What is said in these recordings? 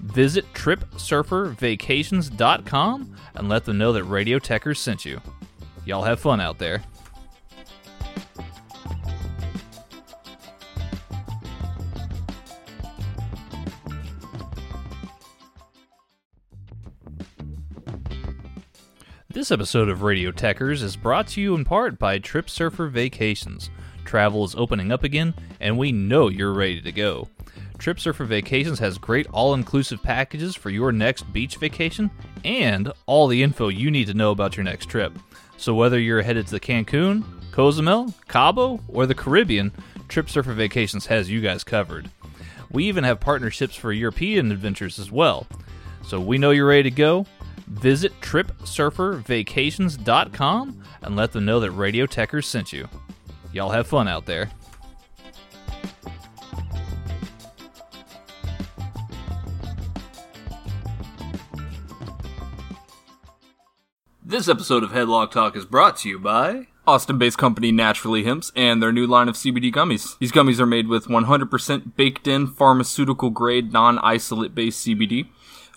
Visit TripSurferVacations.com and let them know that Radio Techers sent you. Y'all have fun out there. This episode of Radio Techers is brought to you in part by Trip Surfer Vacations. Travel is opening up again, and we know you're ready to go. Trip Surfer Vacations has great all inclusive packages for your next beach vacation and all the info you need to know about your next trip. So, whether you're headed to Cancun, Cozumel, Cabo, or the Caribbean, Trip Surfer Vacations has you guys covered. We even have partnerships for European adventures as well. So, we know you're ready to go. Visit TripSurferVacations.com and let them know that Radio Techers sent you. Y'all have fun out there. This episode of Headlock Talk is brought to you by Austin based company Naturally Hemps and their new line of CBD gummies. These gummies are made with 100% baked in pharmaceutical grade non isolate based CBD.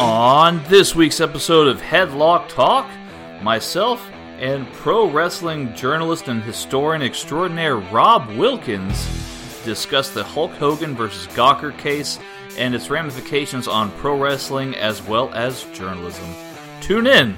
On this week's episode of Headlock Talk, myself and pro wrestling journalist and historian extraordinaire Rob Wilkins discuss the Hulk Hogan versus Gawker case and its ramifications on pro wrestling as well as journalism. Tune in.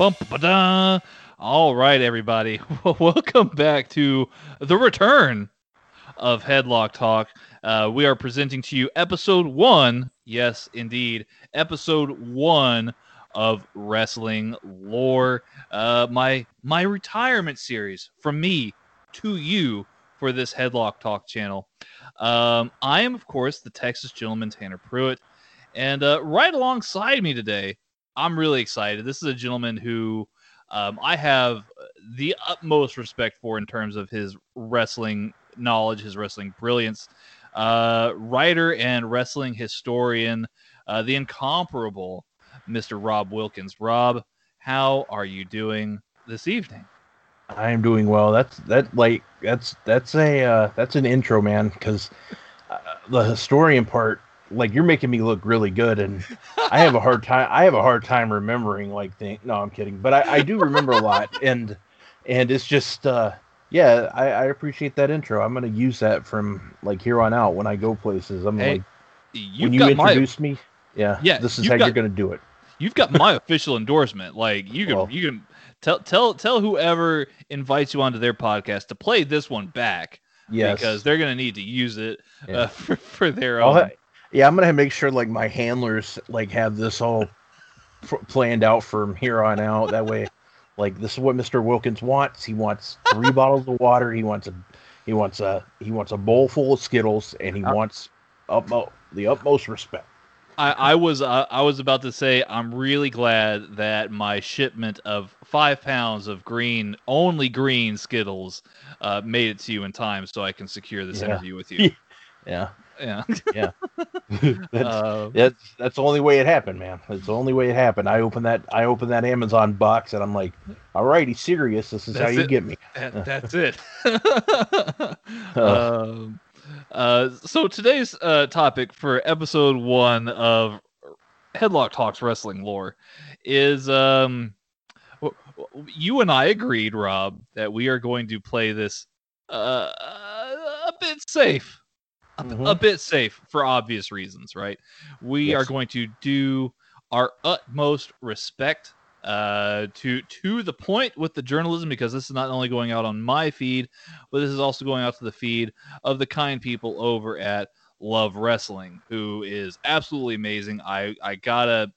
Bum. All right, everybody. Welcome back to the return of Headlock Talk. Uh, we are presenting to you episode one. Yes, indeed, episode one of Wrestling Lore. Uh, my my retirement series from me to you for this Headlock Talk channel. Um, I am, of course, the Texas gentleman Tanner Pruitt, and uh, right alongside me today, I'm really excited. This is a gentleman who um, I have the utmost respect for in terms of his wrestling knowledge, his wrestling brilliance. Uh, writer and wrestling historian, uh, the incomparable Mr. Rob Wilkins. Rob, how are you doing this evening? I am doing well. That's that like that's that's a uh, that's an intro, man. Because uh, the historian part, like you're making me look really good, and I have a hard time. I have a hard time remembering like things. No, I'm kidding, but I, I do remember a lot, and and it's just uh, yeah. I, I appreciate that intro. I'm gonna use that from like here on out when I go places. I'm Hey, like when you got my introduce me. Yeah, Yeah, This is how got- you're gonna do it. you've got my official endorsement. Like you can Well- you can tell tell tell whoever invites you onto their podcast to play this one back Yes, because they're gonna need to use it Yeah. uh, for, for their I'll own. ha- yeah, I'm gonna make sure like my handlers like have this all pr- planned out from here on out. That way, like this is what Mr. Wilkins wants. He wants three bottles of water. He wants a he wants a he wants a bowl full of Skittles, and he Uh, wants utmost the utmost respect. I, I was uh, I was about to say I'm really glad that my shipment of five pounds of green only green Skittles uh, made it to you in time, so I can secure this Yeah. interview with you. yeah. Yeah. that's, Uh, that's that's the only way it happened, man. That's the only way it happened. I opened that I opened that Amazon box and I'm like, all right, he's serious. This is how you it. get me. that, that's it. um, uh, so today's uh, topic for episode one of Headlock Talks Wrestling Lore is um, w- w- you and I agreed, Rob, that we are going to play this uh, a bit safe, a, a bit safe for obvious reasons, right? We are going to do our utmost respect uh, to to the point with the journalism because this is not only going out on my feed, but this is also going out to the feed of the kind people over at Love Wrestling, who is absolutely amazing. I I gotta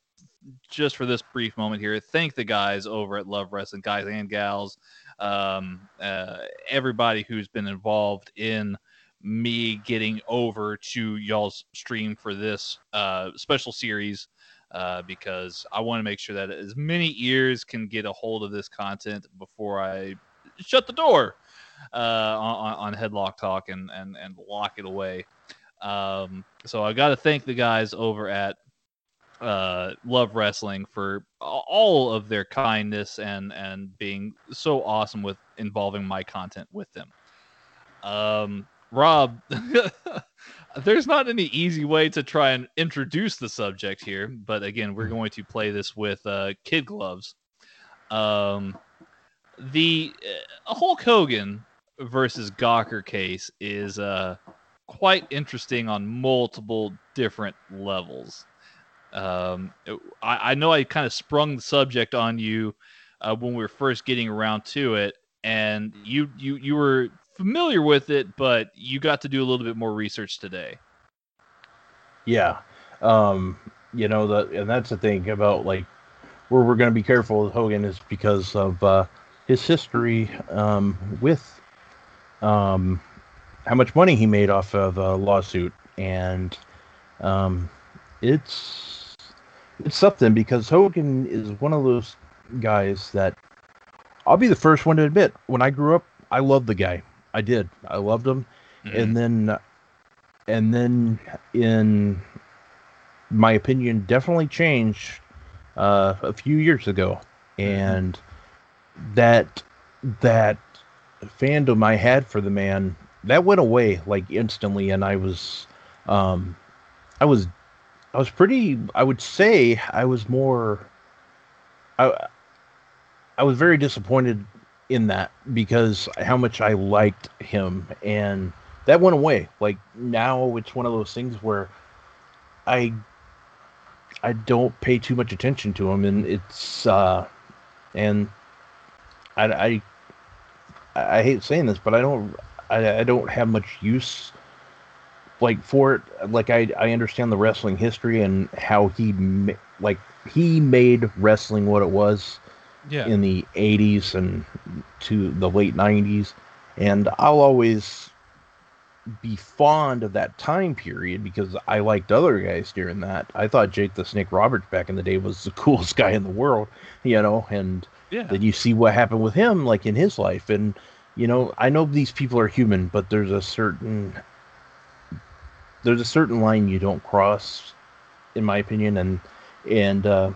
just for this brief moment here thank the guys over at Love Wrestling, guys and gals, um, uh, everybody who's been involved in me getting over to y'all's stream for this uh, special series uh, because I want to make sure that as many ears can get a hold of this content before I shut the door uh, on, on Headlock Talk and, and, and lock it away. Um, so I got to thank the guys over at uh, Love Wrestling for all of their kindness and and being so awesome with involving my content with them. Um, Rob, there's not any easy way to try and introduce the subject here, but again, we're going to play this with uh, kid gloves. Um, the uh, Hulk Hogan versus Gawker case is uh, quite interesting on multiple different levels. Um, I, I know I kind of sprung the subject on you uh, when we were first getting around to it, and you you you were familiar with it, but you got to do a little bit more research today. Yeah. Um, you know, the and that's the thing about like where we're gonna be careful with Hogan is because of uh his history um with um how much money he made off of a lawsuit and um it's it's something because Hogan is one of those guys that I'll be the first one to admit when I grew up I loved the guy. I did. I loved him and then and then in my opinion definitely changed uh, a few years ago. And that that fandom i had for the man that went away like instantly. And i was um i was i was pretty i would say i was more i i was very disappointed in that because how much i liked him and that went away. Like now it's one of those things where I I don't pay too much attention to him and it's uh and I I I hate saying this, but I don't I, I don't have much use like for it like I I understand the wrestling history and how he like he made wrestling what it was yeah, in the 80s and to the late 90s and I'll always be fond of that time period because I liked other guys during that. I thought Jake the Snake Roberts back in the day was the coolest guy in the world, you know, and yeah, then you see what happened with him like in his life. And you know, I know these people are human, but there's a certain there's a certain line you don't cross in my opinion. And and uh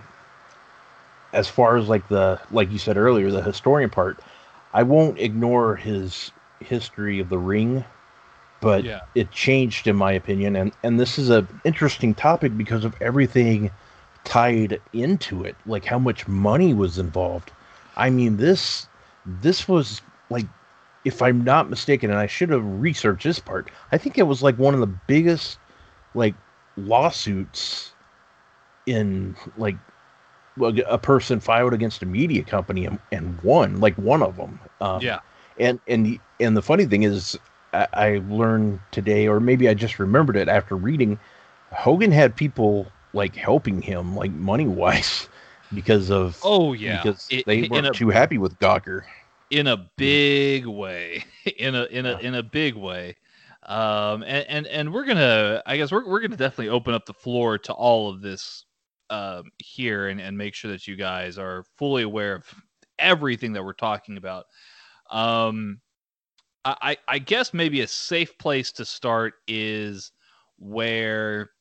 as far as like the like you said earlier the historian part i won't ignore his history of the ring but Yeah. it changed in my opinion and and this is a interesting topic because of everything tied into it like how much money was involved i mean this this was like if i'm not mistaken and i should have researched this part i think it was like one of the biggest like lawsuits in like a person filed against a media company and, and won like one of them um, yeah, and and the, and the funny thing is I, I learned today or maybe i just remembered it after reading hogan had people like helping him like money wise because of oh yeah, because It- they weren't a too happy with gawker. In a big way, in a in a in a big way. Um, and, and and we're gonna, I guess we're we're gonna definitely open up the floor to all of this um, here and, and make sure that you guys are fully aware of everything that we're talking about. Um, I, I guess maybe a safe place to start is where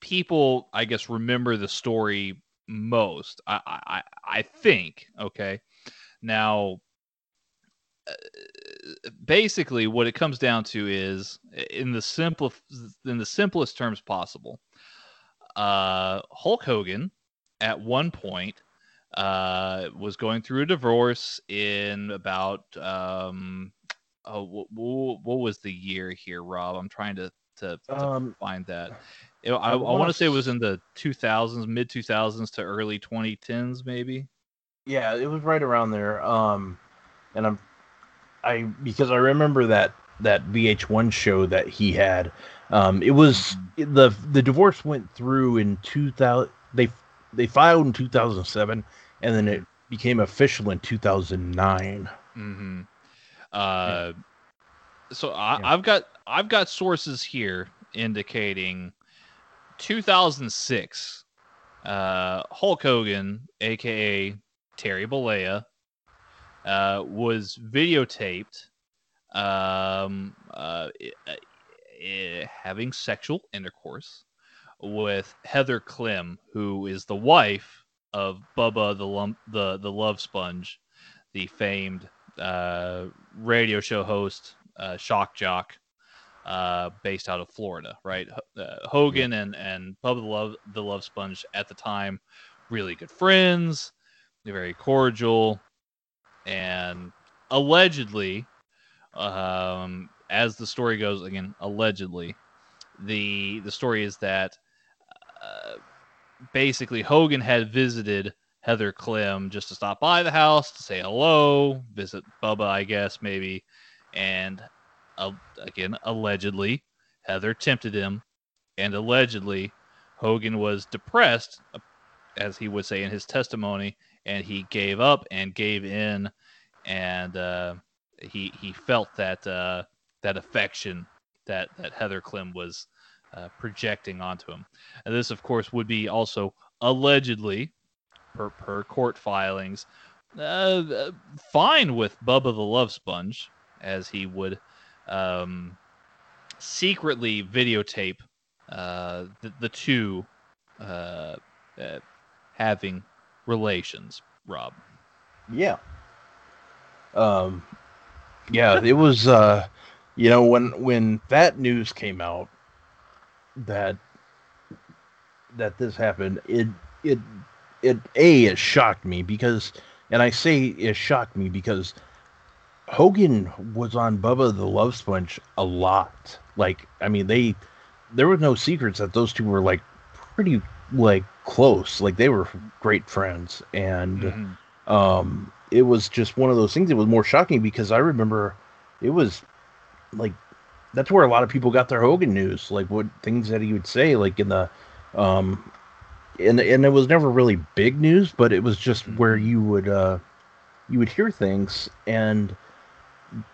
people, I guess, remember the story most. I, I, I think. Okay. Now, uh, basically, what it comes down to is, in the simple, in the simplest terms possible, uh, Hulk Hogan at one point uh, was going through a divorce in about um, oh, what, what, was the year here, Rob? I'm trying to to, to um, find that. I, I, I want to say it was in the 2000s, mid 2000s to early 2010s, maybe. Yeah, it was right around there. Um, and I'm, I because I remember that that VH1 show that he had. Um, it was mm-hmm. the the divorce went through in 2000. They they filed in 2007, and then it became official in 2009. Mm-hmm. Uh, so I, yeah. I've got I've got sources here indicating 2006. Uh, Hulk Hogan, aka Terry Bollea, uh, was videotaped um, uh, having sexual intercourse with Heather Clem, who is the wife of Bubba the lump, the the Love Sponge, the famed uh, radio show host, uh, shock jock, uh, based out of Florida, right? Uh, Hogan yeah. and and Bubba the Love the Love Sponge at the time, really good friends, very cordial, and allegedly, um, as the story goes, again allegedly, the the story is that uh, basically Hogan had visited Heather Clem just to stop by the house to say hello, visit Bubba, I guess, maybe. And uh, again, allegedly, Heather tempted him. And allegedly, Hogan was depressed, as he would say in his testimony, and he gave up and gave in. And uh, he he felt that uh, that affection that, that Heather Clem was uh, projecting onto him. And this, of course, would be also allegedly per, per court filings, uh, fine with Bubba the Love Sponge, as he would um, secretly videotape uh, the, the two uh, uh, having relations. Rob. Yeah. Um. Yeah, it was. Uh, you know, when when that news came out that that this happened, it it it a it shocked me because, and I say it shocked me because Hogan was on Bubba the Love Sponge a lot. Like, I mean, they there were no secrets that those two were like pretty like close. Like they were great friends, and mm-hmm. um, it was just one of those things. It was more shocking because I remember it was like that's where a lot of people got their Hogan news, like what things that he would say, like in the um, and and it was never really big news, but it was just where you would uh, you would hear things. And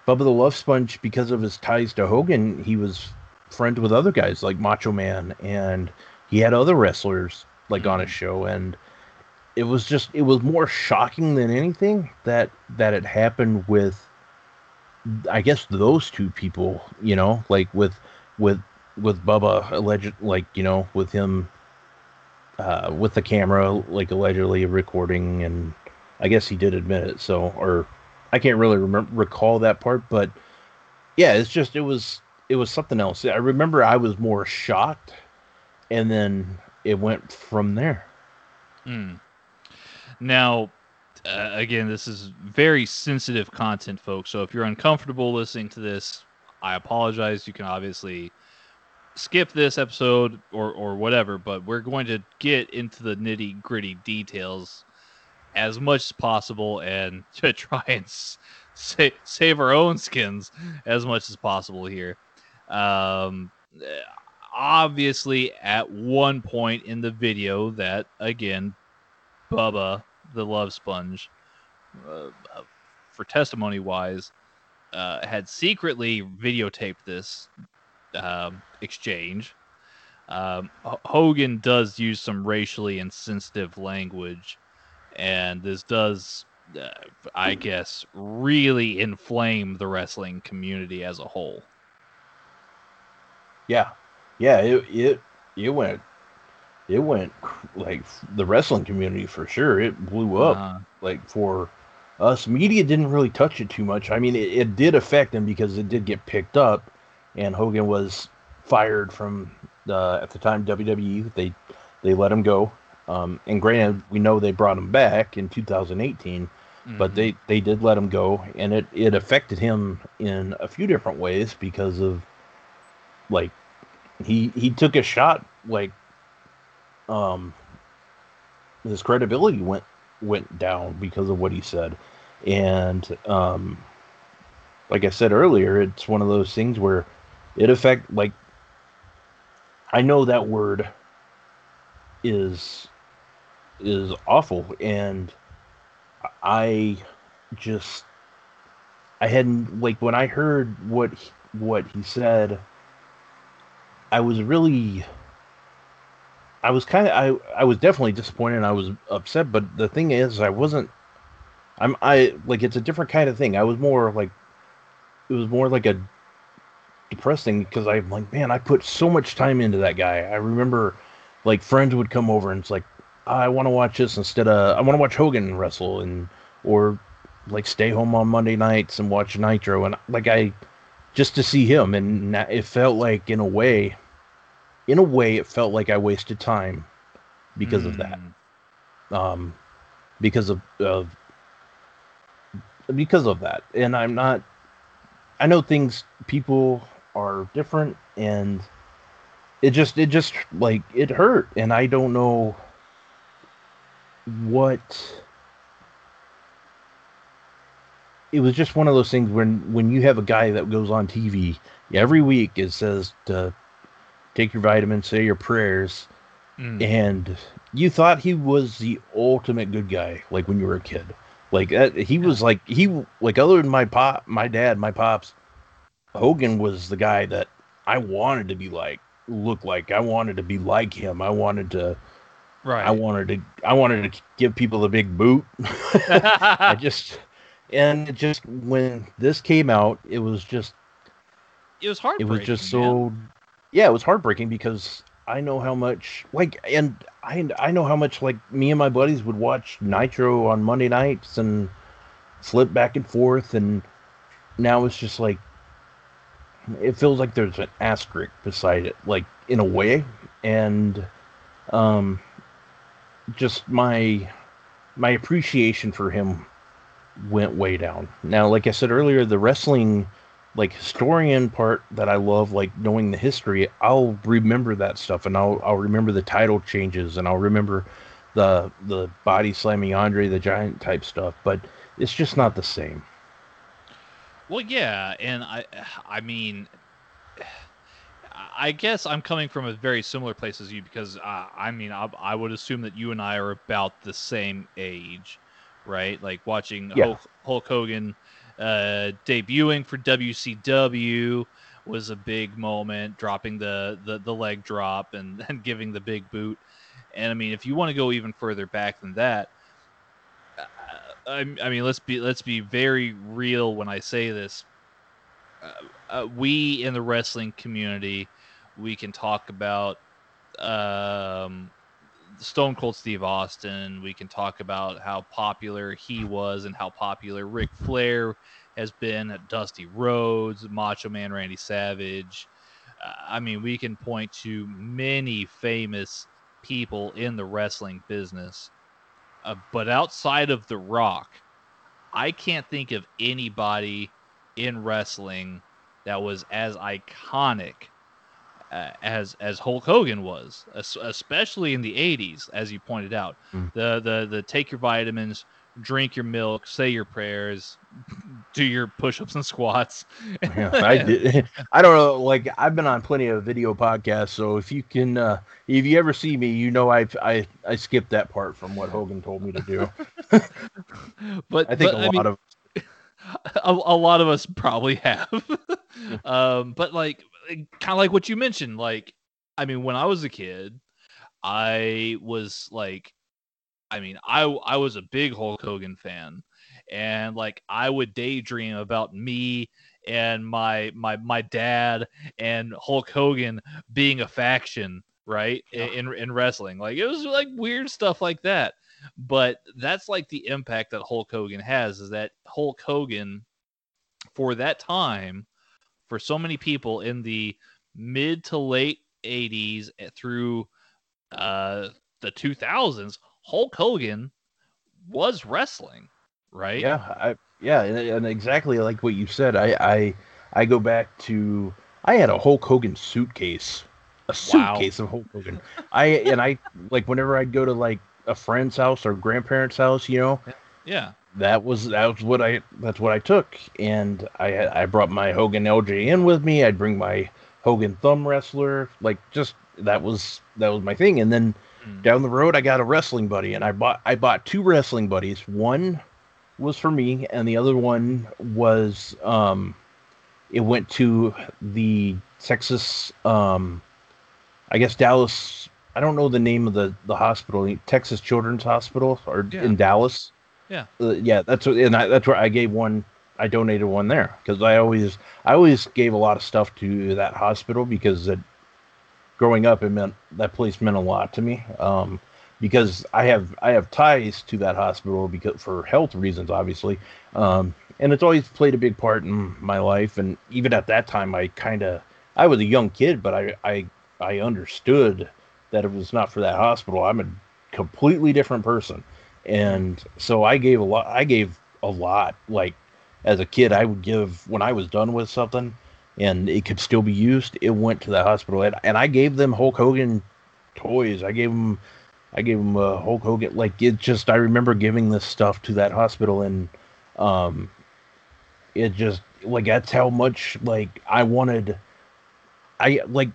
Bubba the Love Sponge, because of his ties to Hogan, he was friends with other guys like Macho Man, and he had other wrestlers like on his mm-hmm. show. And it was just it was more shocking than anything that that it happened with. I guess those two people, you know, like with with with Bubba alleged, like you know, with him uh, with the camera, like allegedly recording, and I guess he did admit it. So, or I can't really remember recall that part, but yeah, it's just it was it was something else. I remember I was more shocked, and then it went from there. Mm. Now, uh, again, this is very sensitive content, folks. So if you're uncomfortable listening to this, I apologize. You can obviously skip this episode or or whatever, but we're going to get into the nitty gritty details as much as possible and to try and sa- save our own skins as much as possible here. Um, obviously, at one point in the video, that again, Bubba the Love Sponge, uh, for testimony wise, uh, had secretly videotaped this um, exchange. Um, Hogan does use some racially insensitive language, and this does, uh, I guess, really inflame the wrestling community as a whole. Yeah, yeah, it it it went it went like the wrestling community for sure. It blew up uh, like for us. Media didn't really touch it too much. I mean, it, it did affect him because it did get picked up, and Hogan was fired from the at the time WWE. They they let him go. Um, and granted, we know they brought him back in 2018, mm-hmm. but they they did let him go, and it it affected him in a few different ways because of like he he took a shot like um his credibility went went down because of what he said. And um like i said earlier it's one of those things where it affect like i know that word is is awful. And i just i hadn't like when i heard what what he said I was really I was kind of I I was definitely disappointed. And I was upset, but the thing is, I wasn't. I'm I like it's a different kind of thing. I was more like it was more like a depressing because I'm like, man, I put so much time into that guy. I remember like friends would come over and it's like, I want to watch this instead of I want to watch Hogan wrestle and or like stay home on Monday nights and watch Nitro and like I just to see him and it felt like in a way in a way, it felt like I wasted time because mm. of that. Hmm. Um, because of, of because of that, and I'm not. I know things. People are different, and it just it just like it hurt, and I don't know what. It was just one of those things when when you have a guy that goes on TV every week, it says to take your vitamins, say your prayers, mm. and you thought he was the ultimate good guy, like when you were a kid. Like that, he was like he like other than my pop, my dad, my pops. Hogan was the guy that I wanted to be like, look like. I wanted to be like him. I wanted to. Right. I wanted to. I wanted to give people the big boot. I just, and it just when this came out, it was just. It was hard. It was just so. Yeah, it was heartbreaking because I know how much like and I I know how much like me and my buddies would watch Nitro on Monday nights and flip back and forth and now it's just like it feels like there's an asterisk beside it like in a way and um just my my appreciation for him went way down. Now like I said earlier the wrestling like historian part that I love, like knowing the history, I'll remember that stuff and I'll I'll remember the title changes and I'll remember the the body slamming Andre the Giant type stuff, but it's just not the same. Well, yeah, and I I mean I guess I'm coming from a very similar place as you because uh, I mean I, I, would assume that you and I are about the same age, right? Like watching yeah. Hulk, Hulk Hogan uh, debuting for WCW was a big moment, dropping the, the, the leg drop and, and giving the big boot. And I mean, if you want to go even further back than that, I, I, mean, let's be let's be very real when I say this. Uh, uh, we in the wrestling community, we can talk about um, Stone Cold Steve Austin. We can talk about how popular he was and how popular Ric Flair has been. Dusty Rhodes, Macho Man Randy Savage. Uh, I mean, we can point to many famous people in the wrestling business. Uh, but outside of The Rock, I can't think of anybody in wrestling that was as iconic uh, as as Hulk Hogan was, especially in the '80s, as you pointed out. Mm. The the the take your vitamins, drink your milk, say your prayers, do your push-ups and squats. yeah, I did. I don't know. Like I've been on plenty of video podcasts, so if you can, uh, if you ever see me, you know I I I skipped that part from what Hogan told me to do. but I think but, a I lot mean, of a, a, lot of us probably have. um, but like kind of like what you mentioned. Like, I mean, when I was a kid, I was like, I mean, I I was a big Hulk Hogan fan, and like I would daydream about me and my my my dad and Hulk Hogan being a faction, right? Yeah. In in wrestling, like it was like weird stuff like that. But that's like the impact that Hulk Hogan has is that Hulk Hogan, for that time, for so many people in the mid to late 80s through uh, the 2000s, Hulk Hogan was wrestling, right? Yeah, I yeah, and, and exactly like what you said. I I I go back to I had a Hulk Hogan suitcase, a Wow. suitcase of Hulk Hogan. I and I like whenever I'd go to like a friend's house or grandparents' house, you know, Yeah. That was that was what I that's what I took, and I I brought my Hogan LJN with me. I'd bring my Hogan thumb wrestler, like just that was that was my thing. And then Mm. down the road, I got a wrestling buddy, and I bought I bought two wrestling buddies. One was for me, and the other one was um, it went to the Texas, um, I guess Dallas. I don't know the name of the the hospital, Texas Children's Hospital, or Yeah. in Dallas. Yeah. Uh, yeah, that's what, and I, that's where I gave one. I donated one there because I always I always gave a lot of stuff to that hospital because it, growing up it meant that place meant a lot to me. Um, because I have I have ties to that hospital because for health reasons, obviously, um, and it's always played a big part in my life. And even at that time, I kind of I was a young kid, but I I I understood that it was not for that hospital. I'm a completely different person, and so I gave a lot. I gave a lot. Like as a kid, I would give when I was done with something, and it could still be used. It went to the hospital, and, and I gave them Hulk Hogan toys. I gave them. I gave them a Hulk Hogan. Like it just, I remember giving this stuff to that hospital, and um, it just like that's how much like I wanted. I like,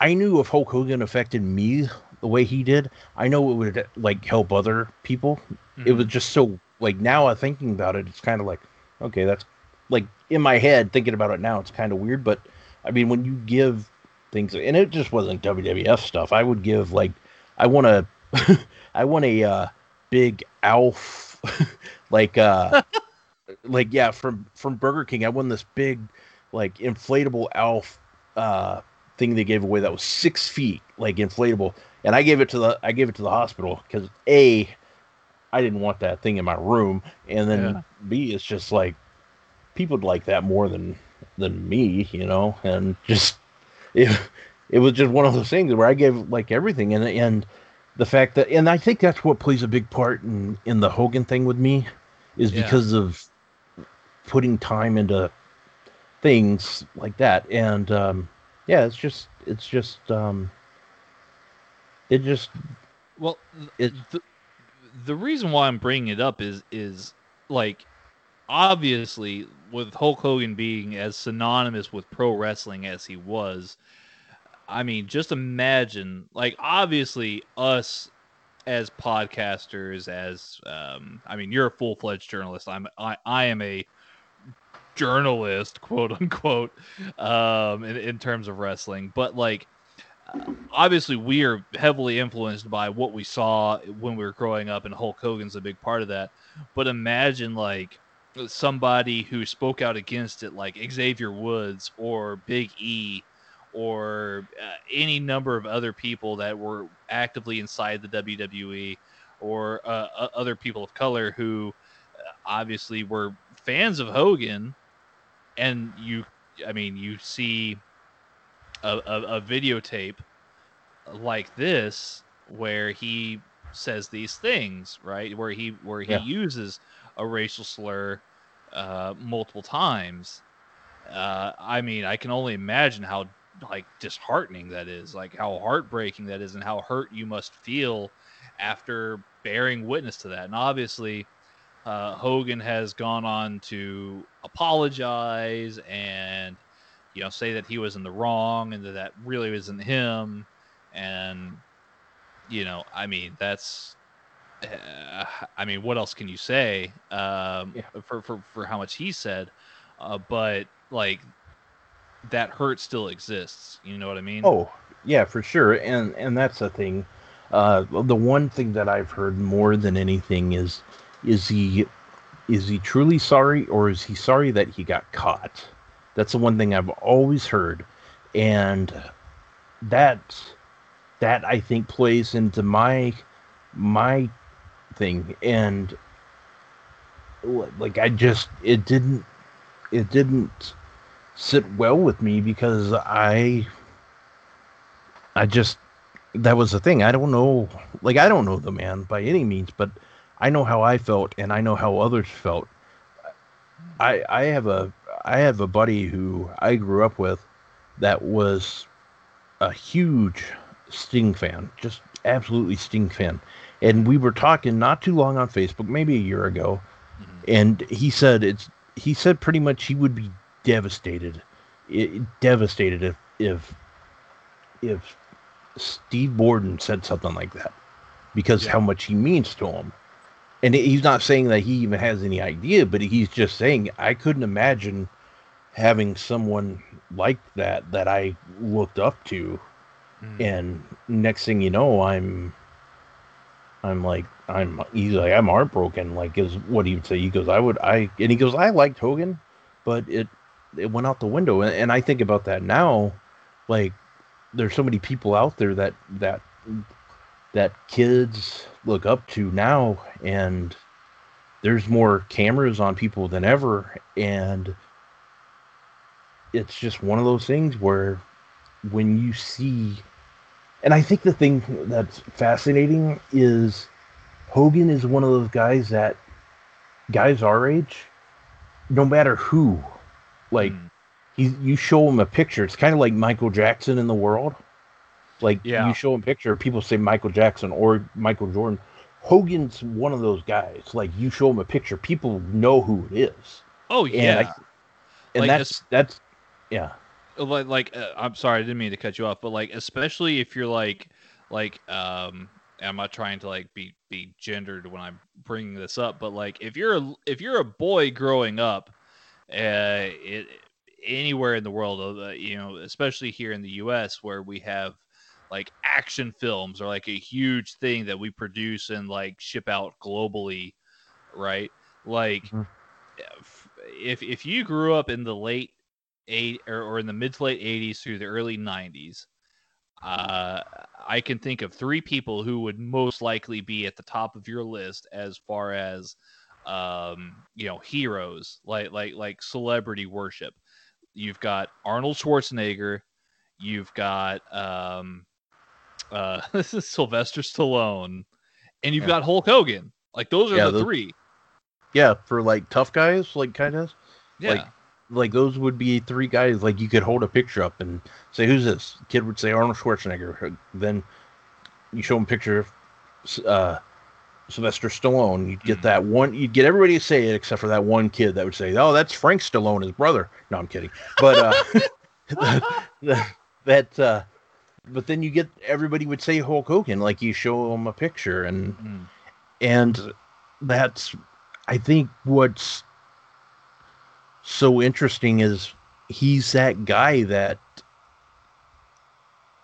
I knew if Hulk Hogan affected me the way he did, I know it would like help other people. It Mhm. was just so like now I'm thinking about it, it's kind of like okay, that's like in my head thinking about it now, it's kind of weird, but I mean when you give things, and it just wasn't WWF stuff. I would give like I want a I want a uh, big Alf like uh like yeah from from Burger King. I won this big like inflatable Alf uh thing they gave away that was six feet like inflatable, and I gave it to the I gave it to the hospital because a I didn't want that thing in my room, and then Yeah. b it's just like people like that more than than me, you know, and just it it was just one of those things where I gave like everything, and and the fact that and I think that's what plays a big part in in the Hogan thing with me is Yeah. because of putting time into things like that, and um, yeah, it's just it's just um, it just Well, It- the, the reason why I'm bringing it up is is like obviously with Hulk Hogan being as synonymous with pro wrestling as he was, I mean, just imagine like obviously us as podcasters, as um, I mean, you're a full fledged journalist. I'm I, I am a journalist, quote unquote, um, in, in terms of wrestling, but like obviously we are heavily influenced by what we saw when we were growing up and Hulk Hogan's a big part of that. But imagine like somebody who spoke out against it like Xavier Woods or Big E or uh, any number of other people that were actively inside the WWE or uh, other people of color who uh, obviously were fans of Hogan and you I mean you see a, a, a videotape like this where he says these things right? Where he where he Yeah. uses a racial slur uh, multiple times. Uh, i mean i can only imagine how like disheartening that is like how heartbreaking that is and how hurt you must feel after bearing witness to that. And obviously uh, hogan has gone on to apologize and you know say that he was in the wrong and that that really wasn't him and you know i mean that's uh, i mean what else can you say um Yeah. for, for for how much he said uh but like that hurt still exists. You know what I mean? Oh, yeah, for sure. And and that's the thing. Uh, the one thing that I've heard more than anything is is he is he truly sorry or is he sorry that he got caught? That's the one thing I've always heard. And that that I think plays into my my thing and like I just it didn't it didn't sit well with me because I I just that was the thing. I don't know like I don't know the man by any means, but I know how I felt and I know how others felt. I I have a I have a buddy who I grew up with that was a huge Sting fan, just absolutely Sting fan. And we were talking not too long on Facebook, maybe a year ago, mm-hmm. and he said it's he said pretty much he would be devastated, it, devastated if if if Steve Borden said something like that because yeah. how much he means to him. And he's not saying that he even has any idea, but he's just saying I couldn't imagine having someone like that that I looked up to, mm. and next thing you know, I'm I'm like I'm he's like I'm heartbroken. Like is what he would say. He goes I would I and he goes I liked Hogan, but it it went out the window. And, and I think about that now, like there's so many people out there that that that kids look up to now and there's more cameras on people than ever and it's just one of those things where when you see and I think the thing that's fascinating is Hogan is one of those guys that guys our age, no matter who, like mm. you show him a picture, it's kind of like Michael Jackson in the world. Like yeah. you show him a picture, people say Michael Jackson or Michael Jordan. Hogan's one of those guys. Like you show him a picture, people know who it is. Oh yeah, and, I, and like that's that's yeah. Like like uh, I'm sorry, I didn't mean to cut you off, but like especially if you're like like um I'm not trying to like be be gendered when I'm bringing this up, but like if you're a if you're a boy growing up, uh, it, anywhere in the world, uh, you know, especially here in the U.S. where we have like action films are like a huge thing that we produce and like ship out globally, right? Like mm-hmm. if if you grew up in the late eight or, or in the mid to late 80s through the early 90s, uh, I can think of three people who would most likely be at the top of your list as far as um, you know heroes like like like celebrity worship. You've got Arnold Schwarzenegger, you've got um, uh, this is Sylvester Stallone, and you've yeah. got Hulk Hogan. Like those are yeah, the those, three. Yeah, for like tough guys, like kind of. Yeah. Like, like those would be three guys. Like you could hold a picture up and say, "Who's this?" Kid would say Arnold Schwarzenegger. Then you show him a picture of uh, Sylvester Stallone. You'd get mm. that one. You'd get everybody to say it except for that one kid that would say, "Oh, that's Frank Stallone, his brother." No, I'm kidding. But uh, that uh, but then you get everybody would say Hulk Hogan, like you show them a picture, and mm. and that's I think what's so interesting is he's that guy that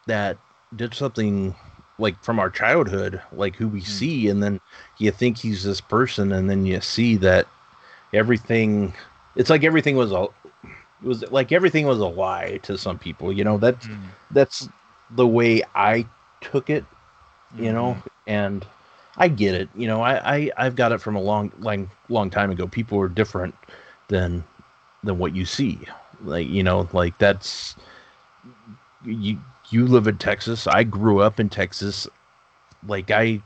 that did something like from our childhood, like who we mm. see, and then you think he's this person, and then you see that everything. It's like everything was a it was like everything was a lie to some people. You know that's mm. that's the way I took it, you mm-hmm. know, and I get it. You know, I, I I've got it from a long long long time ago. People are different than than what you see. Like you know, like that's you you live in Texas. I grew up in Texas. Like I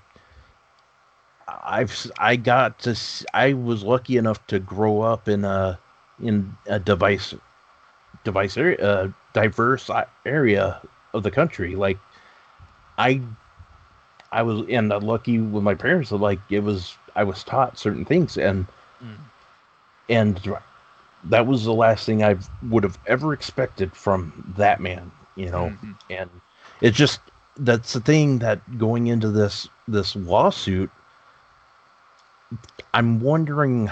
I've I got to I was lucky enough to grow up in a in a device device area, uh, diverse area of the country. Like I I was and lucky with my parents like it was I was taught certain things and mm. and that was the last thing I would have ever expected from that man, you know. Mm-hmm. And it's just that's the thing that going into this this lawsuit I'm wondering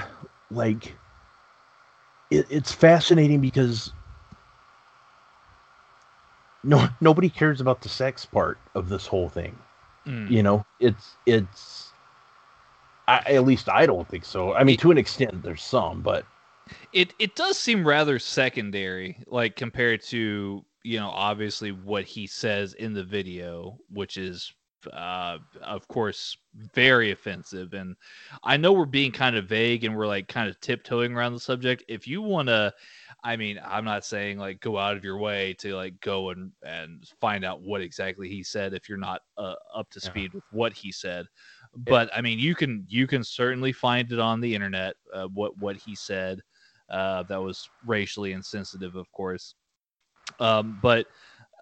like it, it's fascinating because no nobody cares about the sex part of this whole thing. Mm. You know, it's it's. I, at least I don't think so. I mean, to an extent, there's some, but It it does seem rather secondary, like compared to you know obviously what he says in the video, which is uh of course very offensive. And i know we're being kind of vague and we're like kind of tiptoeing around the subject. If you want to i mean i'm not saying like go out of your way to like go and and find out what exactly he said if you're not uh, up to Yeah. speed with what he said. But i mean you can you can certainly find it on the internet uh, what what he said uh, that was racially insensitive, of course. Um, but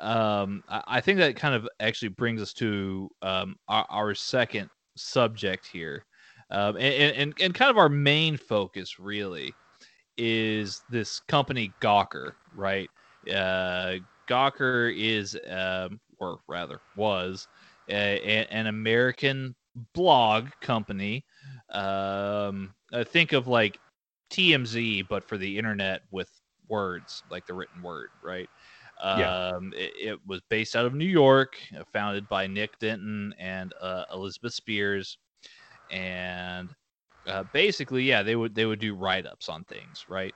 um, I, I think that kind of actually brings us to um, our, our second subject here, um, and, and and kind of our main focus really is this company Gawker, right? Uh, Gawker is, um, or rather was, a, a- an American blog company. Um, think of like TMZ, but for the internet with words, like the written word, right? Yeah. Um, it, it was based out of New York, uh, founded by Nick Denton and uh, Elizabeth Spiers, and uh, basically, yeah, they would they would do write ups on things, right?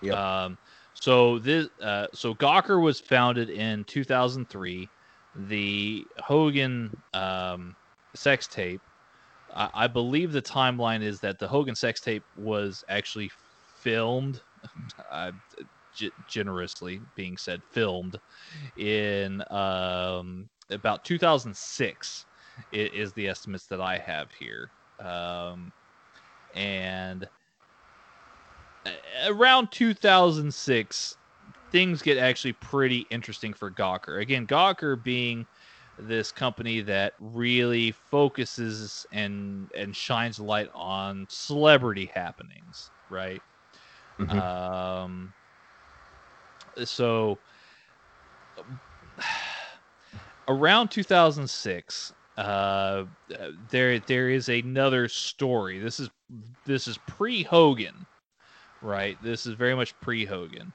Yep. Um, so this, uh, so Gawker was founded in 2003. The Hogan um, sex tape I, I believe the timeline is that the Hogan sex tape was actually filmed, uh, g- generously being said, filmed in um, about 2006 i- is the estimates that I have here. Um, and around 2006, things get actually pretty interesting for Gawker. Again, Gawker being this company that really focuses and and shines light on celebrity happenings, right? Mhm. Um, so around 2006, uh, there there is another story. This is this is pre Hogan, right? This is very much pre Hogan.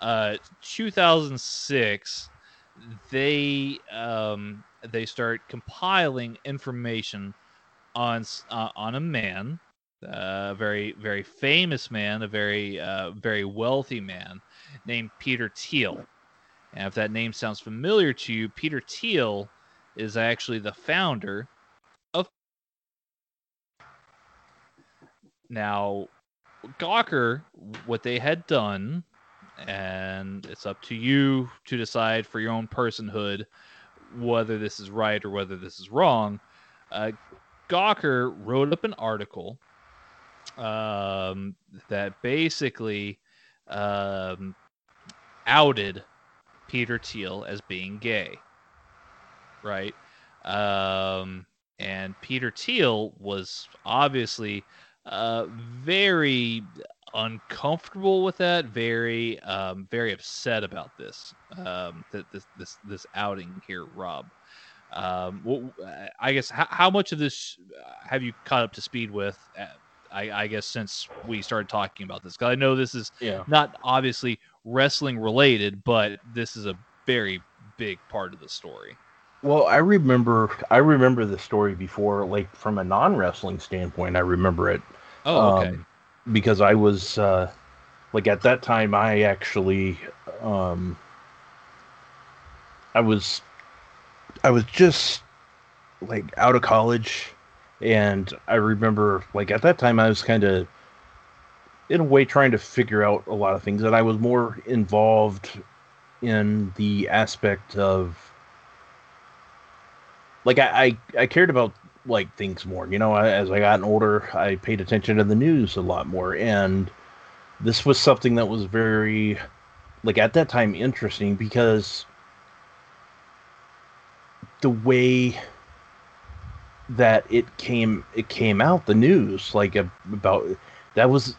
Uh, 2006, they um, they start compiling information on uh, on a man, a very very famous man, a very uh, very wealthy man named Peter Thiel. And if that name sounds familiar to you, Peter Thiel is actually the founder of. Now, Gawker, what they had done, and it's up to you to decide for your own personhood whether this is right or whether this is wrong. Uh, Gawker wrote up an article um, that basically um, outed Peter Thiel as being gay, right? Um, and Peter Thiel was obviously uh, very uncomfortable with that, very, um, very upset about this, um, th- this, this, this outing here, Rob. Um, wh- I guess how, how much of this have you caught up to speed with? uh, I, I guess since we started talking about this, because I know this is Yeah. not obviously wrestling related, but this is a very big part of the story. Well, I remember I remember the story before, like from a non wrestling standpoint. I remember it Oh, okay. um, because I was uh, like at that time. I actually um, I was I was just like out of college, and I remember like at that time I was kind of in a way trying to figure out a lot of things, and I was more involved in the aspect of like I, I I cared about like things more. You know, as I got older, I paid attention to the news a lot more, and this was something that was very like at that time interesting because the way that it came it came out the news like a, about that was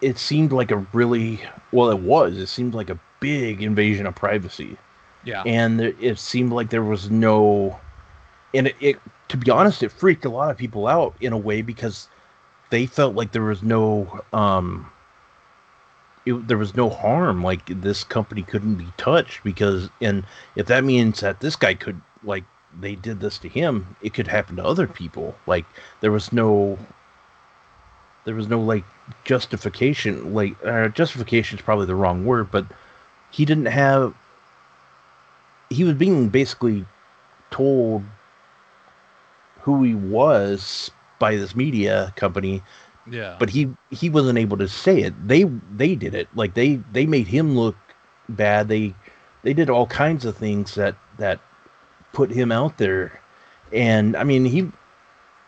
it seemed like a really well it was it seemed like a big invasion of privacy yeah. and it it seemed like there was no and it, it to be honest it freaked a lot of people out in a way because they felt like there was no um it, there was no harm. Like this company couldn't be touched because, and if that means that this guy could like they did this to him, it could happen to other people. Like there was no, there was no like justification. Like uh, justification is probably the wrong word, but he didn't have. He was being basically told who he was by this media company Yeah. but he he wasn't able to say it. They they did it. Like they they made him look bad. They they did all kinds of things that that put him out there. And i mean he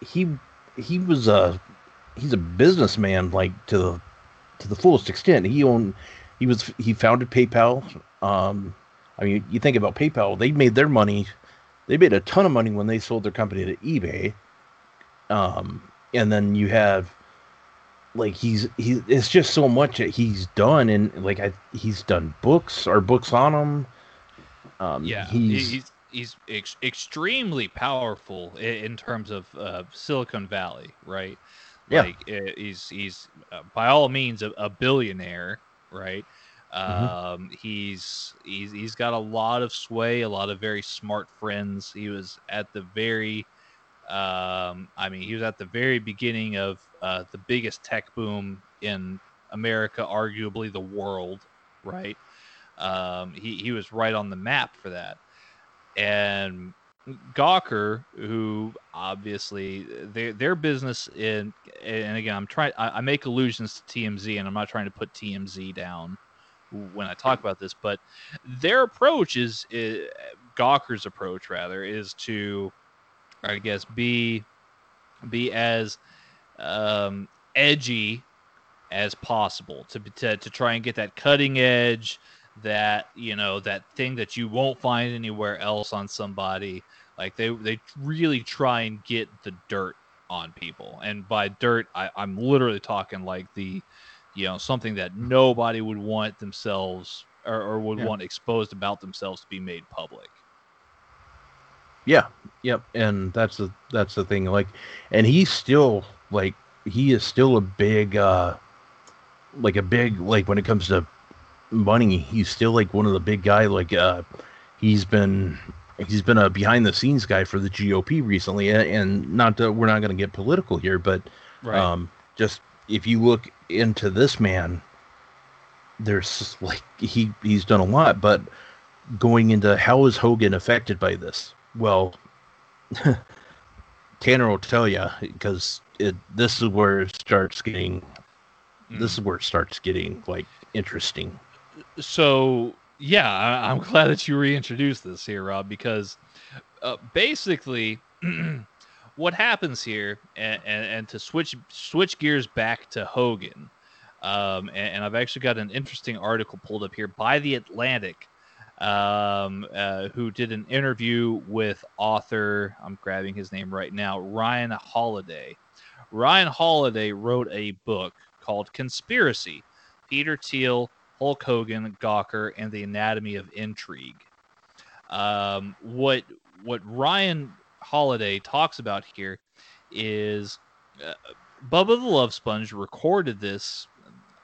he he was a he's a businessman like to the to the fullest extent. He owned he was he founded paypal. Um i mean you think about paypal they made their money they made a ton of money when they sold their company to ebay um and then you have like he's he it's just so much that he's done and like I he's done books or books on him. Um yeah. he's, He's he's ex- extremely powerful in, in terms of uh, Silicon Valley, right? Yeah. Like uh, he's he's uh, by all means a, a billionaire, right? Mhm. Um, he's he's he's got a lot of sway, a lot of very smart friends. He was at the very, um, I mean, he was at the very beginning of uh, the biggest tech boom in America, arguably the world, right? Um, he he was right on the map for that, and Gawker, who obviously their their business in, and again, I'm trying, I, I make allusions to TMZ, and I'm not trying to put TMZ down when I talk about this, but their approach is, is Gawker's approach rather is to, I guess, be be as um, edgy as possible to, to to try and get that cutting edge that you know that thing that you won't find anywhere else on somebody. Like they they really try and get the dirt on people. And by dirt I, i'm literally talking like the you know something that nobody would want themselves or, or would Yeah. want exposed about themselves to be made public yeah, yep, and that's the that's the thing. Like, and he's still like he is still a big uh like a big like when it comes to money. He's still like one of the big guy. Like, uh he's been he's been a behind the scenes guy for the GOP recently, and not to, we're not going to get political here, but right Um, just if you look into this man, there's like he he's done a lot, but going into how is Hogan affected by this? Well, Tanner will tell you because it this is where it starts getting this is where it starts getting like interesting. so yeah I, i'm glad that you reintroduced this here rob because uh, basically what happens here and, and, and to switch switch gears back to hogan um, and, and i've actually got an interesting article pulled up here by the atlantic um, uh, who did an interview with author i'm grabbing his name right now ryan holiday ryan holiday wrote a book called conspiracy peter thiel Hulk Hogan, Gawker, and the Anatomy of Intrigue. Um, what what Ryan Holiday talks about here is uh, Bubba the Love Sponge recorded this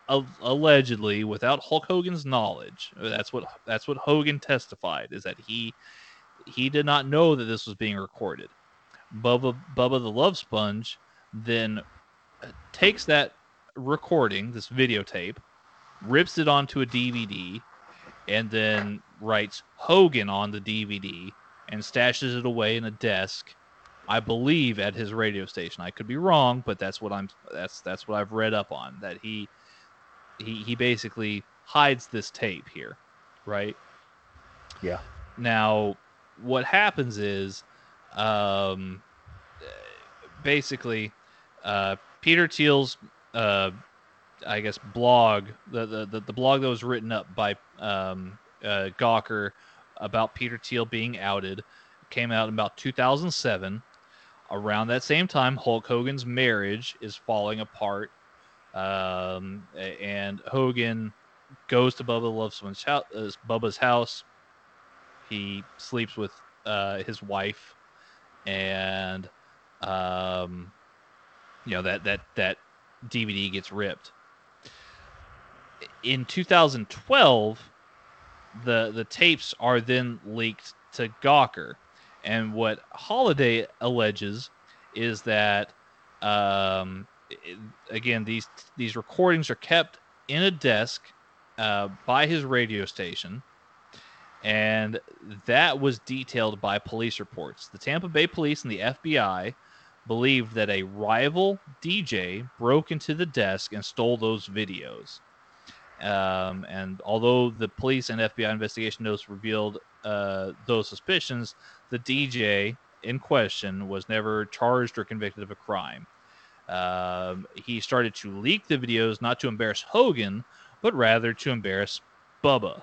uh, allegedly without Hulk Hogan's knowledge. That's what that's what Hogan testified is that he he did not know that this was being recorded. Bubba Bubba the Love Sponge then uh, takes that recording, this videotape, rips it onto a DVD, and then writes Hogan on the DVD and stashes it away in a desk. I believe at his radio station. I could be wrong, but that's what I'm. That's that's what I've read up on. That he he he basically hides this tape here, right? Yeah. Now, what happens is, um, basically, uh, Peter Thiel's, uh, I guess, blog, the, the the the blog that was written up by um, uh, Gawker about Peter Thiel being outed, came out in about 2007. Around that same time, Hulk Hogan's marriage is falling apart, um, and Hogan goes to Bubba the Love house, uh, Bubba's house. He sleeps with uh, his wife, and um, you know that that that DVD gets ripped. in 2012, the the tapes are then leaked to Gawker, and what Holiday alleges is that um, i- again these these recordings are kept in a desk uh, by his radio station, and that was detailed by police reports. The Tampa Bay Police and the FBI believed that a rival DJ broke into the desk and stole those videos. Um, and although the police and FBI investigation notes revealed uh, those suspicions, the DJ in question was never charged or convicted of a crime. Um, he started to leak the videos not to embarrass Hogan, but rather to embarrass Bubba,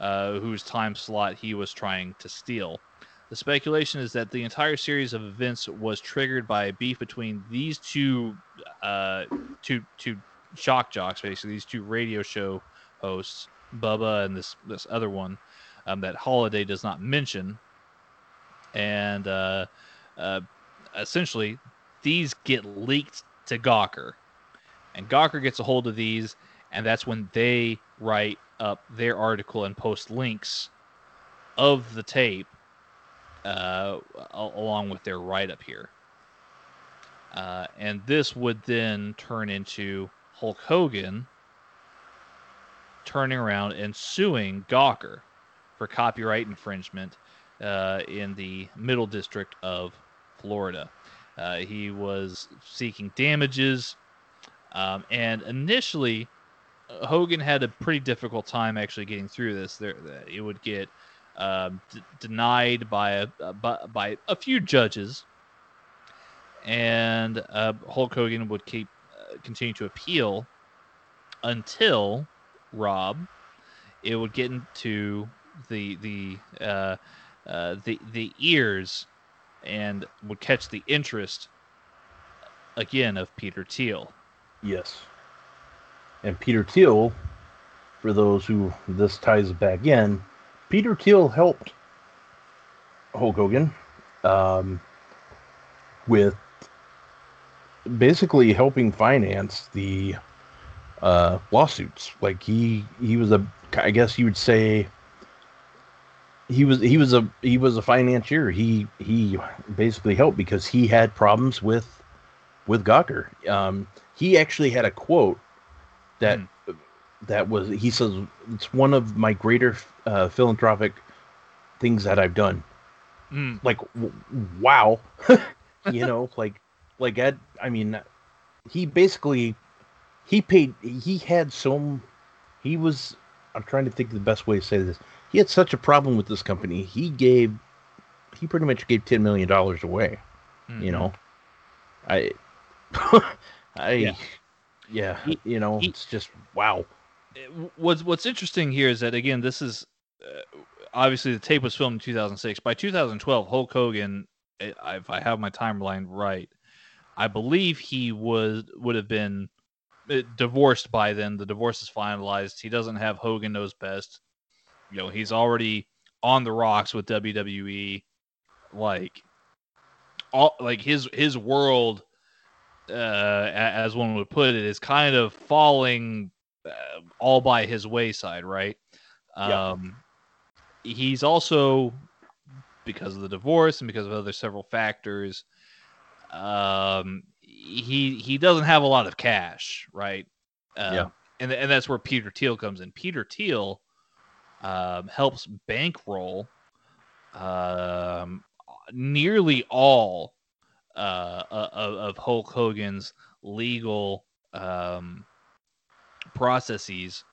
uh, whose time slot he was trying to steal. The speculation is that the entire series of events was triggered by a beef between these two, uh, two, two shock jocks, basically these two radio show hosts, Bubba and this this other one um, that Holiday does not mention, and uh, uh, essentially these get leaked to Gawker, and Gawker gets a hold of these, and that's when they write up their article and post links of the tape uh, along with their write up here. Uh, and this would then turn into Hulk Hogan turning around and suing Gawker for copyright infringement uh, in the Middle District of Florida. Uh, he was seeking damages, um, and initially, uh, Hogan had a pretty difficult time actually getting through this. There, it would get um, d- denied by a by, a few judges, and uh, Hulk Hogan would keep continue to appeal until Rob, it would get into the the uh, uh, the the ears and would catch the interest again of Peter Thiel. Yes. And Peter Thiel, for those who this ties back in, Peter Thiel helped Hulk Hogan um, with basically helping finance the uh, lawsuits. Like he he was a I guess you would say he was he was a he was a financier. He he basically helped because he had problems with with Gawker. Um, he actually had a quote that that was he says it's one of my greater uh, philanthropic things that I've done. Mm. Like w- wow, you know, like like Ed. I mean, he basically he paid. He had some. He was. I'm trying to think of the best way to say this. He had such a problem with this company. He gave. He pretty much gave ten million dollars away. Mhm. You know, I. I. Yeah. Yeah. He- you know, he- it's just wow. what's what's interesting here is that again, this is uh, obviously the tape was filmed in 2006. By 2012, Hulk Hogan, if I have my timeline right, I believe he was would have been uh, divorced by then. The divorce is finalized. He doesn't have Hogan knows best. You know, he's already on the rocks with WWE. Like, all like his his world, uh, as one would put it, is kind of falling uh, all by his wayside, right? Yeah. Um, he's also because of the divorce and because of other several factors. Um, he he doesn't have a lot of cash, right? Uh, Yeah. and and that's where Peter Thiel comes in. Peter Thiel um, helps bankroll um, nearly all uh, of, of Hulk Hogan's legal um, processes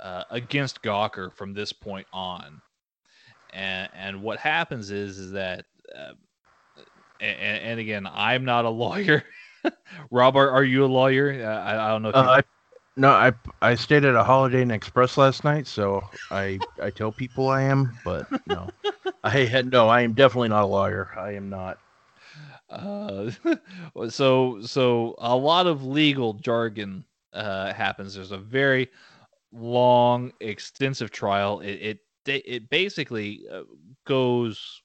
uh, against Gawker from this point on. And and what happens is is that, uh, and, and again, I'm not a lawyer. Rob, are, are you a lawyer? Uh, I, I don't know. Uh, I, no, I I stayed at a Holiday Inn Express last night, so I I tell people I am, but no, I had no. I am definitely not a lawyer. I am not. Uh, so so a lot of legal jargon uh, happens. There's a very long, extensive trial. It it it basically uh, goes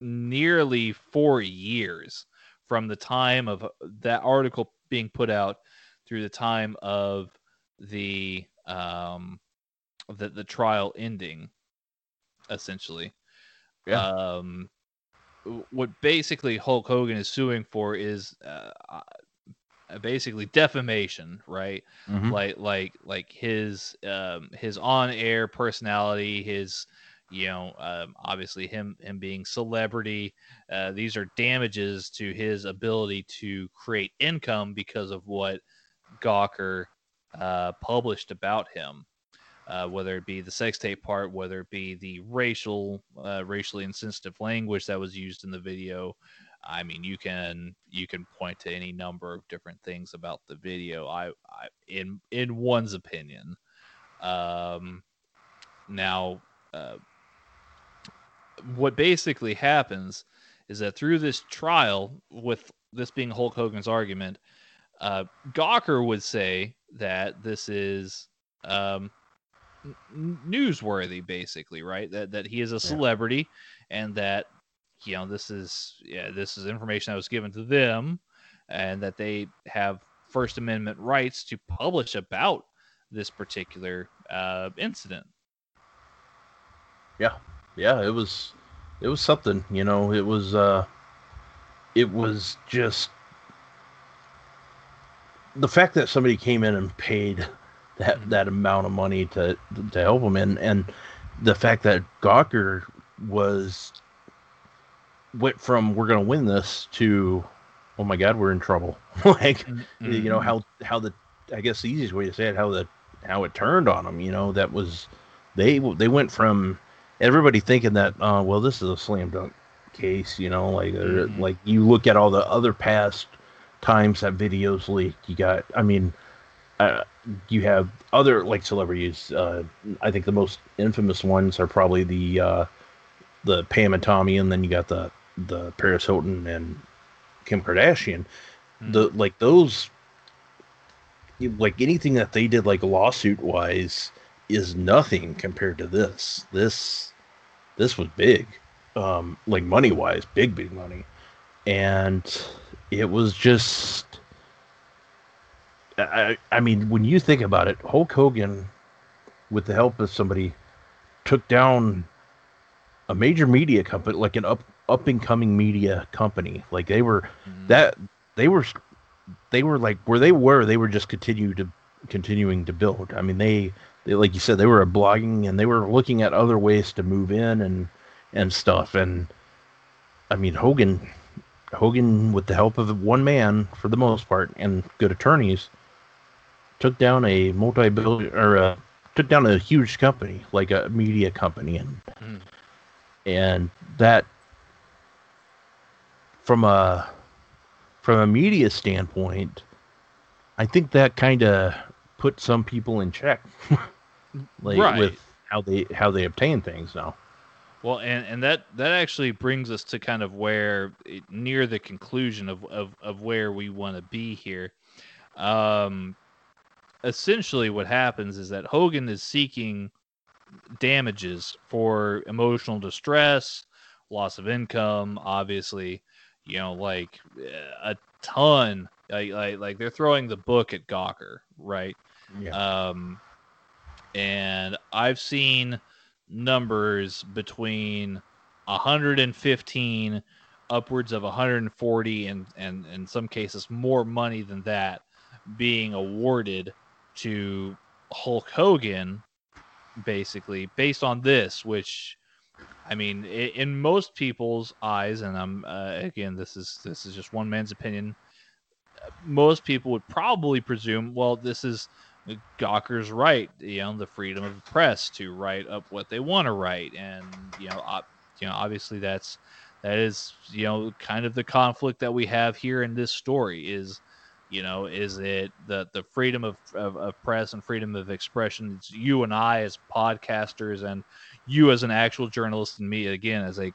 nearly four years from the time of that article being put out through the time of the um, the the trial ending, essentially. Yeah. Um, what basically Hulk Hogan is suing for is uh, uh, basically defamation, right? Mhm. like like like his um his on-air personality his you know um, obviously him him being celebrity uh, these are damages to his ability to create income because of what gawker uh, published about him uh, whether it be the sex tape part whether it be the racial uh, racially insensitive language that was used in the video I mean, you can you can point to any number of different things about the video. I, I in in one's opinion. Um, now, uh, what basically happens is that through this trial, with this being Hulk Hogan's argument, uh, Gawker would say that this is um, n- newsworthy, basically, right? That that he is a celebrity, and that you know this is yeah this is information that was given to them and that they have first amendment rights to publish about this particular uh, incident. Yeah, it was it was something, you know, it was uh it was just the fact that somebody came in and paid that Mhm. that amount of money to to help him and and the fact that Gawker was went from we're going to win this to oh my god, we're in trouble. like you know how how the I guess the easiest way to say it how the how it turned on them. You know that was they they went from everybody thinking that uh, well this is a slam dunk case. You know like uh, Mhm. like you look at all the other past times that videos leaked. You got I mean. Uh, you have other like celebrities. Uh, I think the most infamous ones are probably the uh, the Pam and Tommy, and then you got the the Paris Hilton and Kim Kardashian Mhm. the like those like anything that they did like lawsuit wise is nothing compared to this this this was big um like money wise big big money. And it was just I, I mean when you think about it hulk hogan with the help of somebody took down a major media company like an up up and coming media company. Like they were Mhm. that they were they were like where they were they were just continue to continuing to build. I mean they they like you said they were blogging and they were looking at other ways to move in and and stuff and i mean hogan hogan with the help of one man for the most part and good attorneys took down a multi-billion or uh, took down a huge company like a media company and Mhm. and that from a from a media standpoint i think that kind of put some people in check like Right. with how they how they obtain things now Well, and, and that that actually brings us to kind of where it, near the conclusion of, of, of where we want to be here. Um, essentially, what happens is that Hogan is seeking damages for emotional distress, loss of income, obviously, you know, like uh, a ton. Like, like, like they're throwing the book at Gawker, right? Yeah. Um, and I've seen numbers between 115 upwards of 140 and and in some cases more money than that being awarded to Hulk Hogan basically based on this which I mean in most people's eyes and I'm uh, again this is this is just one man's opinion most people would probably presume well this is Gawker's right, you know, the freedom of the press to write up what they want to write, and you know, op- you know, obviously that's that is you know kind of the conflict that we have here in this story is, you know, is it the the freedom of of, of press and freedom of expression? It's you and I as podcasters, and you as an actual journalist, and me again as a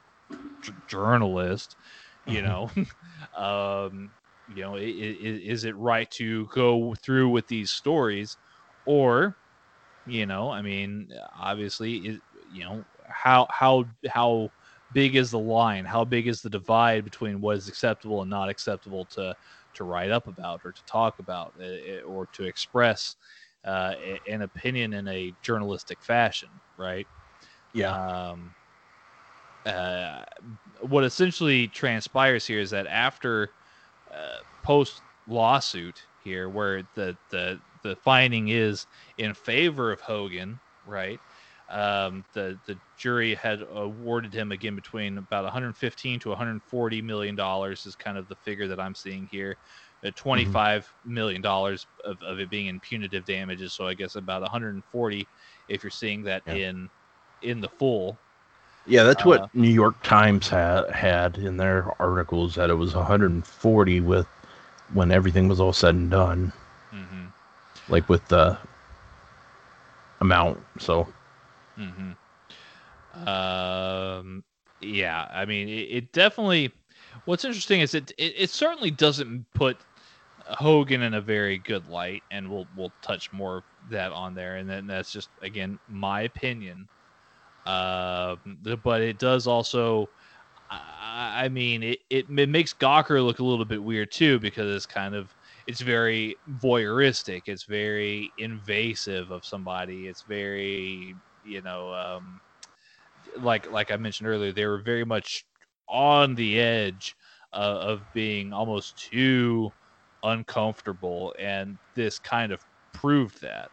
j- journalist, you know, um, you know, i- i- i- is it right to go through with these stories, or, you know, I mean, obviously, it, you know, how how how big is the line? How big is the divide between what is acceptable and not acceptable to to write up about or to talk about uh, uh, or to express uh, an opinion in a journalistic fashion, right? Yeah. Um, uh, what essentially transpires here is that after uh, post lawsuit here, where the the the finding is in favor of Hogan, right? Um, the the jury had awarded him again between about 115 to 140 million dollars is kind of the figure that I'm seeing here. Uh, 25 mm-hmm. million dollars of, of it being in punitive damages, so I guess about 140 if you're seeing that yeah. in in the full. Yeah, that's what uh, New York Times had had in their articles that it was 140 with when everything was all said and done. Like with the amount. So Mm-hmm. Um, yeah, I mean, it, it, definitely. What's interesting is it, it it certainly doesn't put Hogan in a very good light, and we'll we'll touch more of that on there, and then that's just again my opinion. Uh, but it does also. I, mean, it, it, it makes Gawker look a little bit weird too because it's kind of it's very voyeuristic. It's very invasive of somebody. It's very you know, um, like like I mentioned earlier, they were very much on the edge uh, of being almost too uncomfortable, and this kind of proved that.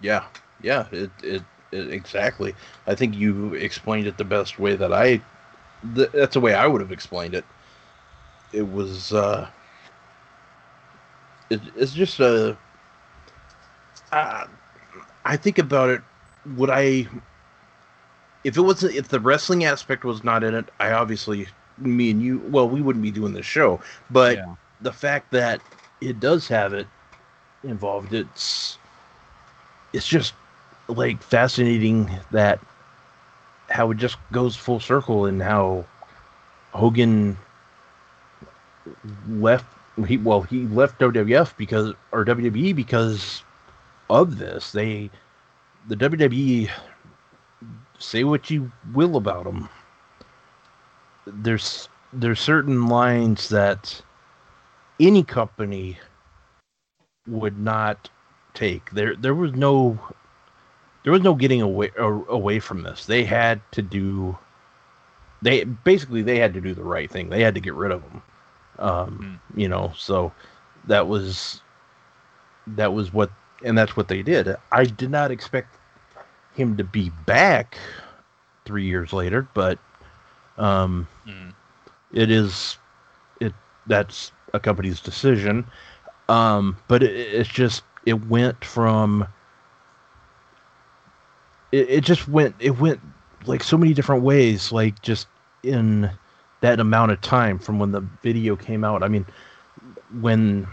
Yeah, yeah, it, it, it exactly. I think you explained it the best way that I. Th- that's the way I would have explained it. It was. uh it, It's just a. Uh, I think about it would I if it wasn't if the wrestling aspect was not in it, I obviously me and you well we wouldn't be doing this show. But yeah. the fact that it does have it involved, it's it's just like fascinating that how it just goes full circle and how Hogan left he well he left WWF because or WWE because of this. They the WWE say what you will about them. There's there's certain lines that any company would not take. There there was no there was no getting away away from this. They had to do they basically they had to do the right thing. They had to get rid of them. Um, mm. you know, so that was that was what and that's what they did. I did not expect him to be back three years later, but um, mm. it is it that's a company's decision. Um, but it, it's just it went from it, it just went it went like so many different ways, like just in that amount of time from when the video came out. I mean, when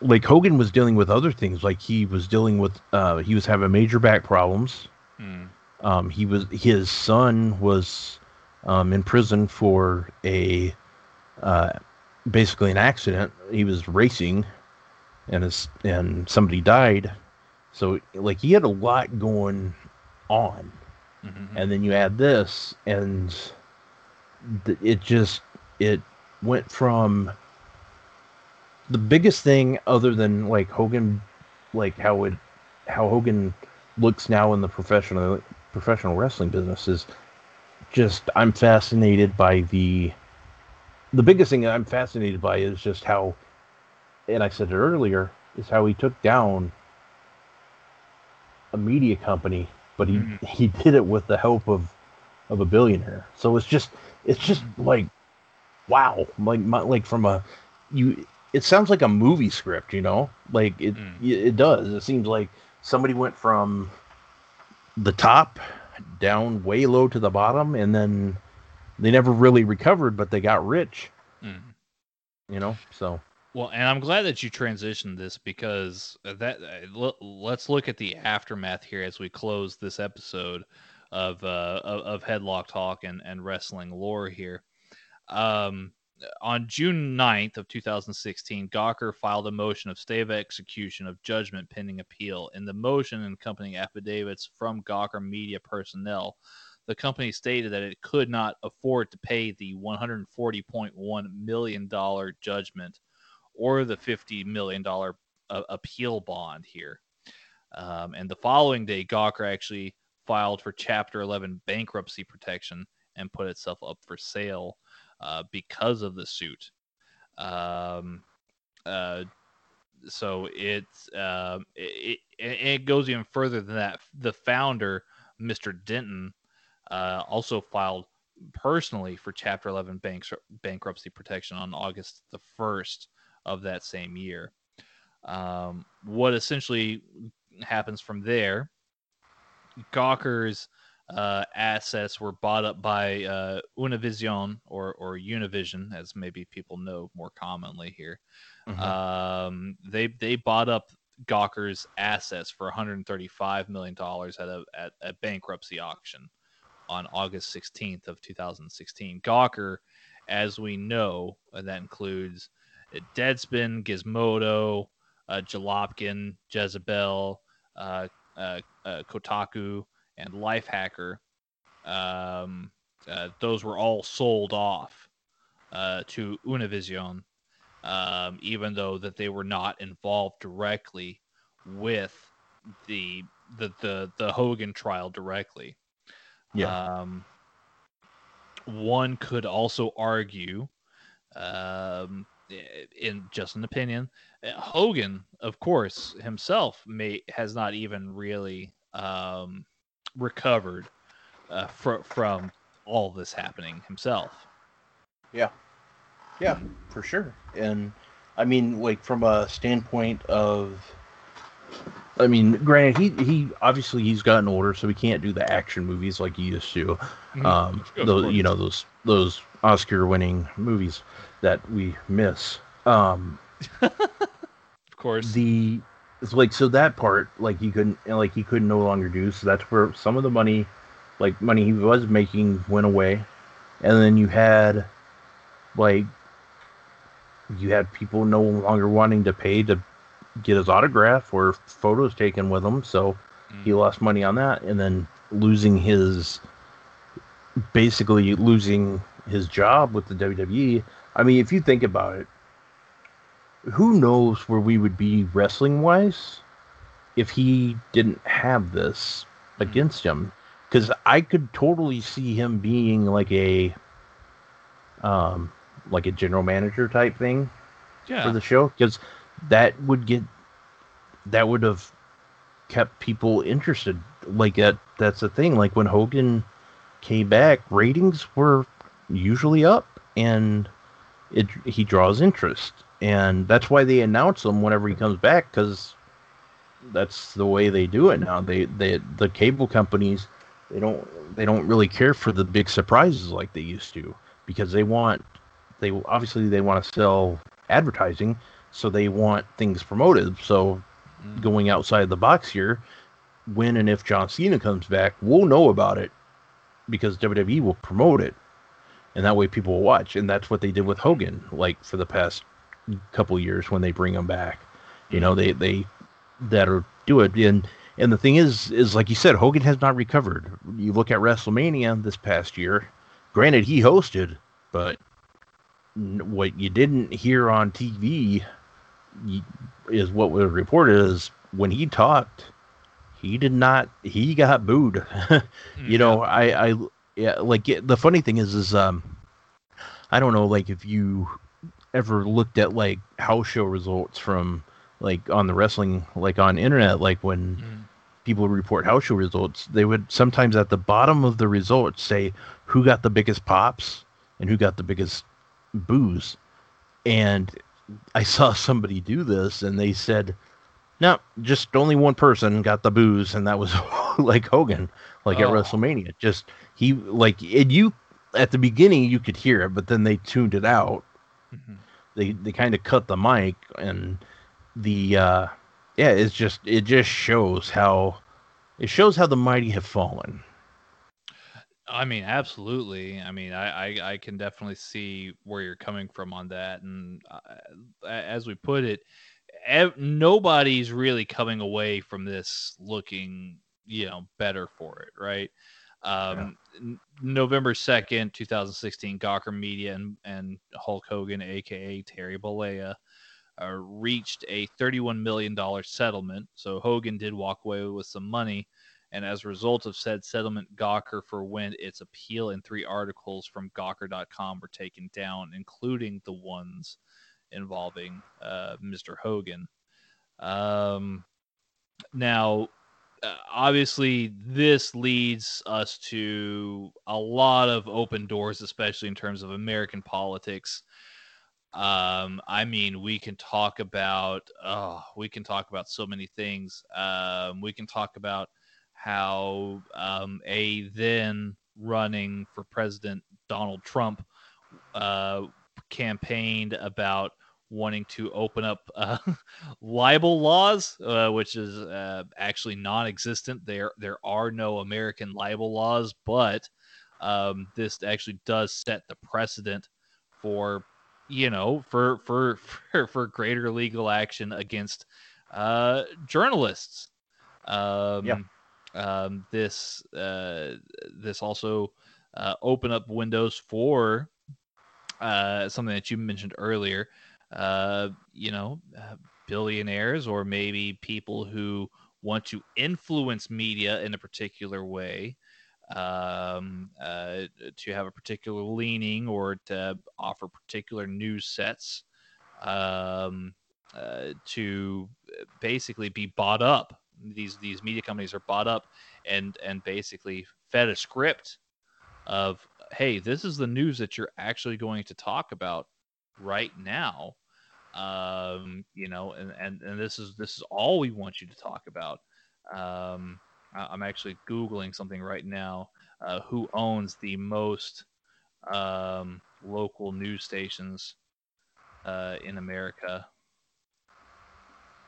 like Hogan was dealing with other things. Like he was dealing with, uh, he was having major back problems. Mm. Um, he was his son was um, in prison for a uh, basically an accident. He was racing, and his and somebody died. So like he had a lot going on, mm-hmm. and then you add this, and it just it went from the biggest thing other than like Hogan, like how it, how Hogan looks now in the professional professional wrestling business is just I'm fascinated by the the biggest thing I'm fascinated by is just how and I said it earlier is how he took down a media company but he mm-hmm. he did it with the help of of a billionaire so it's just it's just like wow like my, like from a you it sounds like a movie script, you know? Like it mm. it does. It seems like somebody went from the top down way low to the bottom and then they never really recovered but they got rich. Mm. You know? So well, and I'm glad that you transitioned this because that uh, let's look at the aftermath here as we close this episode of uh, of, Headlock Talk and, and wrestling lore here. Um, on June 9th of 2016, Gawker filed a motion of stay of execution of judgment pending appeal. In the motion and accompanying affidavits from Gawker media personnel, the company stated that it could not afford to pay the $140.1 million judgment or the $50 million uh, appeal bond here. Um, and the following day, Gawker actually filed for Chapter 11 bankruptcy protection and put itself up for sale uh, because of the suit. Um, uh, so it's uh, it, it, goes even further than that. The founder, Mr. Denton, uh, also filed personally for Chapter 11 banks, bankruptcy protection on August the 1st of that same year. Um, what essentially happens from there, Gawker's uh, assets were bought up by uh, Univision or, or Univision, as maybe people know more commonly here. Mm-hmm. Um, they they bought up Gawker's assets for 135 million dollars at a at a bankruptcy auction on August 16th of 2016. Gawker, as we know, and that includes Deadspin, Gizmodo, uh, Jalopnik, Jezebel, uh, uh, uh, Kotaku, and Lifehacker. Um, uh, those were all sold off uh, to Univision, um, even though that they were not involved directly with the the the, the Hogan trial directly. Yeah. Um, one could also argue, um, in just an opinion, uh, Hogan, of course, himself may has not even really um, recovered uh, fr- from all this happening himself. Yeah, yeah, for sure. And I mean, like from a standpoint of I mean, granted, he he obviously he's gotten older, so he can't do the action movies like he used to. Mm-hmm. Um, those you know those those Oscar-winning movies that we miss. Um, of course, the it's like so that part like he couldn't like he couldn't no longer do. So that's where some of the money, like money he was making, went away, and then you had like you had people no longer wanting to pay to get his autograph or photos taken with him. So mm. he lost money on that, and then losing his basically losing his job with the WWE. I mean, if you think about it, who knows where we would be wrestling wise if he didn't have this mm. against him? Because I could totally see him being like a um like a general manager type thing yeah. for the show because that would get that would have kept people interested. Like that that's the thing. Like when Hogan came back, ratings were usually up and it he draws interest. And that's why they announce him whenever he comes back because that's the way they do it now. They they the cable companies they don't they don't really care for the big surprises like they used to because they want they obviously they want to sell advertising so they want things promoted. So mm. going outside the box here, when and if John Cena comes back, we'll know about it because WWE will promote it, and that way people will watch. And that's what they did with Hogan, like for the past couple years when they bring them back. You know, they they that are do it and. And the thing is, is like you said, Hogan has not recovered. You look at WrestleMania this past year. Granted, he hosted, but what you didn't hear on TV is what was reported is when he talked, he did not. He got booed. you know, I, I, yeah, like the funny thing is, is um, I don't know, like if you ever looked at like house show results from like on the wrestling, like on internet, like when mm. people report house show results, they would sometimes at the bottom of the results say who got the biggest pops and who got the biggest boos, and I saw somebody do this and they said, no, just only one person got the boos, and that was like Hogan, like oh. at WrestleMania. Just he like and you at the beginning you could hear it, but then they tuned it out. Mm-hmm. They they kind of cut the mic and the uh yeah, it's just it just shows how it shows how the mighty have fallen. I mean, absolutely. I mean, I, I, I can definitely see where you're coming from on that. And uh, as we put it, ev- nobody's really coming away from this looking, you know, better for it, right? Um, yeah. November 2nd, 2016, Gawker Media and, and Hulk Hogan, aka Terry Bollea, uh, reached a $31 million settlement. So Hogan did walk away with some money. And as a result of said settlement, Gawker forwent its appeal, and three articles from Gawker.com were taken down, including the ones involving uh, Mr. Hogan. Um, now, obviously, this leads us to a lot of open doors, especially in terms of American politics. Um, I mean, we can talk about, oh, we can talk about so many things. Um, we can talk about how um, a then running for president Donald Trump uh, campaigned about wanting to open up uh, libel laws, uh, which is uh, actually non-existent. There, there are no American libel laws, but um, this actually does set the precedent for, you know, for for for, for greater legal action against uh, journalists. Um, yeah. Um, this uh, this also uh, open up windows for uh, something that you mentioned earlier uh, you know, uh, billionaires or maybe people who want to influence media in a particular way, um, uh, to have a particular leaning or to offer particular news sets, um, uh, to basically be bought up. These these media companies are bought up and and basically fed a script of hey, this is the news that you're actually going to talk about right now um, you know and, and and this is this is all we want you to talk about. Um, I, am actually googling something right now uh, who owns the most um, local news stations uh, in america.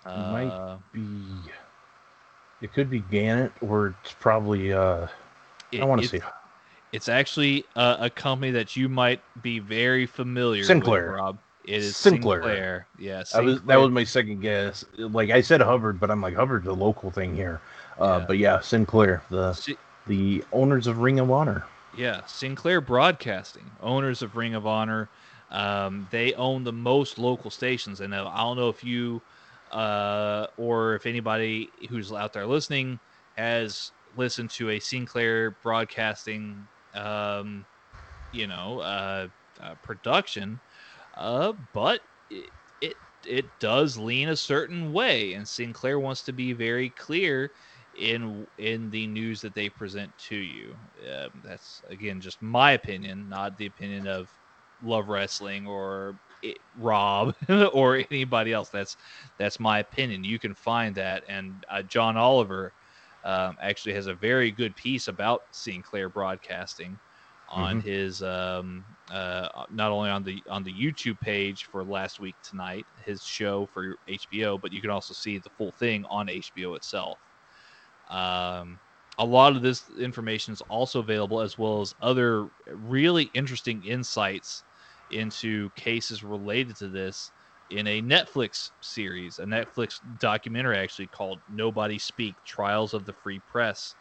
Uh, might be it could be gannett or it's probably uh it, i want to see it's actually a, a, company that you might be very familiar Sinclair. with, Rob. It is Sinclair. Sinclair. Yeah, Sinclair. Was, that was my second guess. Like I said, Hubbard, but I'm like Hubbard's a local thing here. Uh, yeah. But yeah, Sinclair, the the owners of Ring of Honor. Yeah, Sinclair Broadcasting, owners of Ring of Honor. Um, they own the most local stations, and I don't know if you uh, or if anybody who's out there listening has listened to a Sinclair Broadcasting, um, you know, uh, uh, production. Uh, but it, it it does lean a certain way, and Sinclair wants to be very clear in in the news that they present to you. Uh, that's again just my opinion, not the opinion of Love Wrestling or it, Rob or anybody else. That's that's my opinion. You can find that, and uh, John Oliver um, actually has a very good piece about Sinclair Broadcasting on mm-hmm. his um, uh, not only on the on the YouTube page for last week tonight, his show for HBO, but you can also see the full thing on HBO itself. Um, a lot of this information is also available, as well as other really interesting insights into cases related to this in a Netflix series, a Netflix documentary actually called "Nobody Speak: Trials of the Free Press."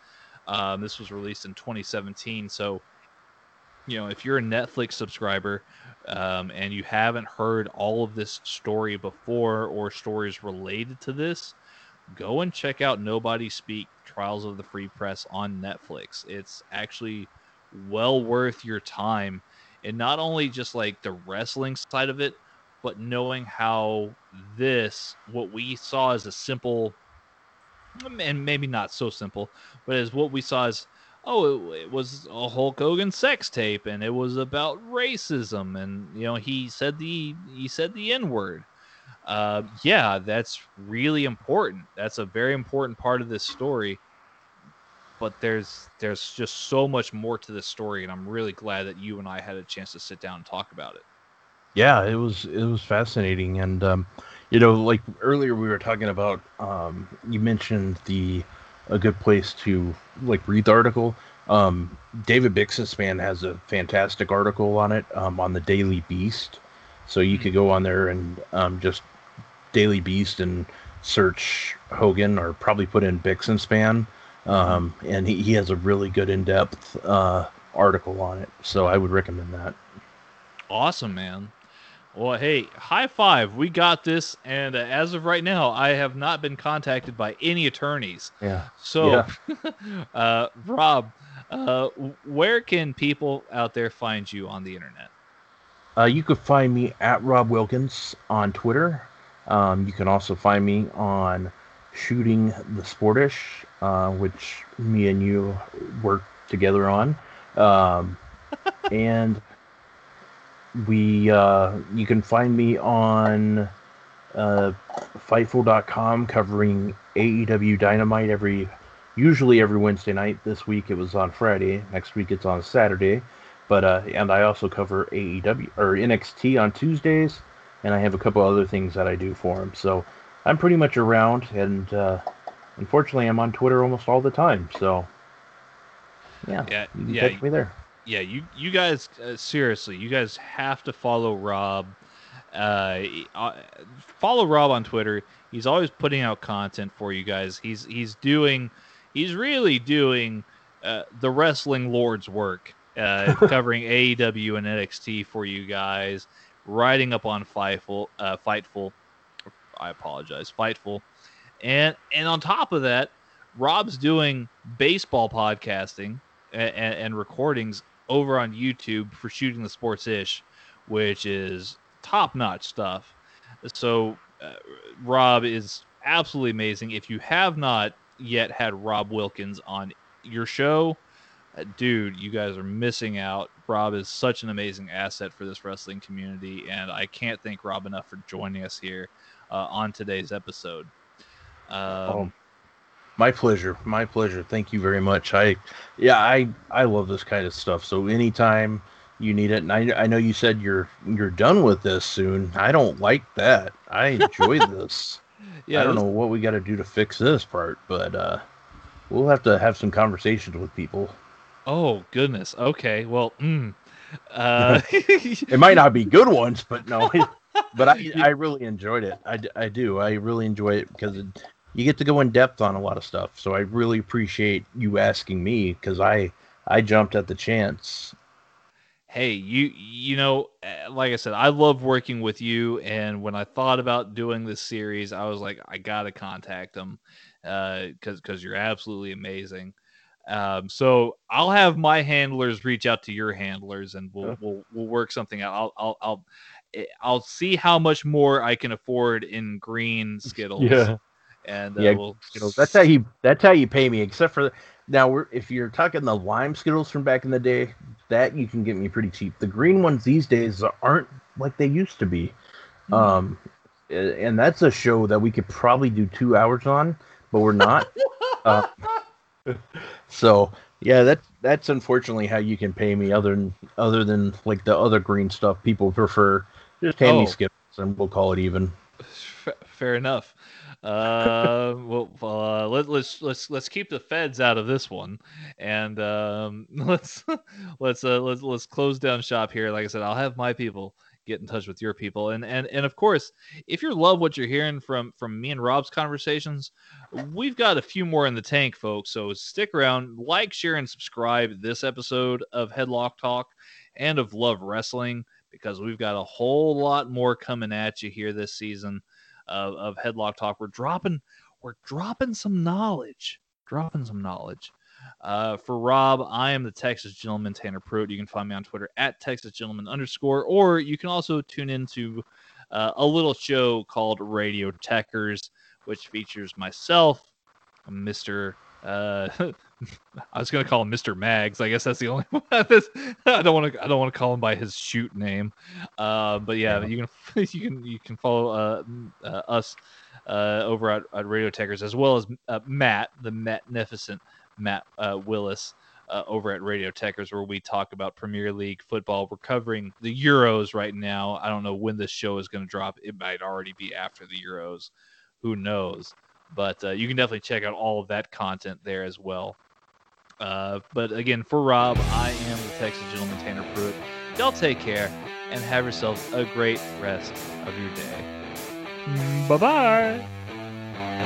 Um, this was released in 2017, so you know, if you're a Netflix subscriber um, and you haven't heard all of this story before or stories related to this, go and check out Nobody Speak Trials of the Free Press on Netflix. It's actually well worth your time. And not only just like the wrestling side of it, but knowing how this, what we saw as a simple, and maybe not so simple, but as what we saw as oh, it, it, was a Hulk Hogan sex tape, and it was about racism, and you know he said the he said the N word. Uh, yeah, that's really important. That's a very important part of this story. But there's there's just so much more to this story, and I'm really glad that you and I had a chance to sit down and talk about it. Yeah, it was it was fascinating, and um, you know, like earlier we were talking about. Um, you mentioned the a good place to like read the article. Um, David Bixenspan has a fantastic article on it um, on the Daily Beast, so you could go on there and um, just Daily Beast and search Hogan or probably put in Bixenspan, um, and he, he has a really good in depth uh, article on it. So I would recommend that. Awesome, man. Well, hey, high five. We got this. And uh, as of right now, I have not been contacted by any attorneys. Yeah. So, Yeah. uh, Rob, uh, where can people out there find you on the internet? Uh, you could find me at Rob Wilkins on Twitter. Um, you can also find me on Shooting the Sportish, uh, which me and you work together on. Um, and we, uh, you can find me on uh, Fightful.com covering AEW Dynamite every, usually every Wednesday night. This week it was on Friday. Next week it's on Saturday. But uh, and I also cover AEW or NXT on Tuesdays, and I have a couple other things that I do for them. So I'm pretty much around, and uh, unfortunately, I'm on Twitter almost all the time. So yeah, Yeah, you can yeah, catch me there. Yeah you you guys uh, seriously you guys have to follow rob uh, uh, follow rob on twitter. He's always putting out content for you guys. He's he's doing he's really doing uh, the wrestling lord's work uh, covering aew and nxt for you guys writing up on fightful uh, fightful. I apologize fightful. And and on top of that rob's doing baseball podcasting and, and recordings over on YouTube for shooting the sports ish, which is top notch stuff. So, uh, Rob is absolutely amazing. If you have not yet had Rob Wilkins on your show, uh, dude, you guys are missing out. Rob is such an amazing asset for this wrestling community, and I can't thank Rob enough for joining us here uh, on today's episode. Um, Oh, my pleasure. My pleasure. Thank you very much. I, yeah, I I love this kind of stuff. So anytime you need it, and I I know you said you're you're done with this soon. I don't like that. I enjoy this. yeah, I don't know what we got to do to fix this part, but uh, we'll have to have some conversations with people. Oh goodness. Okay. Well, mm, uh, It might not be good ones, but no. but I I really enjoyed it. I, I do. I really enjoy it because it, you get to go in depth on a lot of stuff. So I really appreciate you asking me because I I jumped at the chance. hey, you you know, uh, like I said, I love working with you, and when I thought about doing this series, I was like, I gotta contact them because because you're absolutely amazing. Um, so I'll have my handlers reach out to your handlers, and we'll Yeah. we'll we'll work something out. I'll I'll I'll eh, I'll see how much more I can afford in green Skittles. And uh, Yeah, we'll. That's how you that's how you pay me. Except for now, we're, if you're talking the lime Skittles from back in the day, that you can get me pretty cheap. The green ones these days aren't like they used to be. Um, and that's a show that we could probably do two hours on, but we're not. uh, so yeah, that that's unfortunately how you can pay me. Other than other than like the other green stuff, people prefer just pay Oh. Skittles, and we'll call it even. F- fair enough. Uh, well, uh, let, let's let's let's keep the feds out of this one, and um, let's let's uh, let's let's close down shop here. Like I said, I'll have my people get in touch with your people, and and and of course, if you love what you're hearing from from me and Rob's conversations, we've got a few more in the tank, folks. So stick around, like, share, and subscribe this episode of Headlock Talk and of Love Wrestling because we've got a whole lot more coming at you here this season of, of Headlock Talk. We're dropping we're dropping some knowledge, dropping some knowledge. Uh, for Rob, I am the Texas Gentleman Tanner Pruitt. You can find me on Twitter at Texas Gentleman underscore, or you can also tune into uh, a little show called Radio Techers, which features myself, Mr. Uh, I was gonna call him Mr. Mags. I guess that's the only one. That's- I don't want to. I don't want to call him by his shoot name. Uh, but yeah, Yeah. you can you can you can follow uh, uh, us uh, over at, at Radio Techers as well as uh, Matt, the magnificent Matt uh, Willis. Uh, over at Radio Techers, where we talk about Premier League football. We're covering the Euros right now. I don't know when this show is going to drop. It might already be after the Euros. Who knows? But uh, you can definitely check out all of that content there as well. Uh, but again, for Rob, I am the Texas Gentleman Tanner Pruitt. Y'all take care and have yourselves a great rest of your day. Bye bye.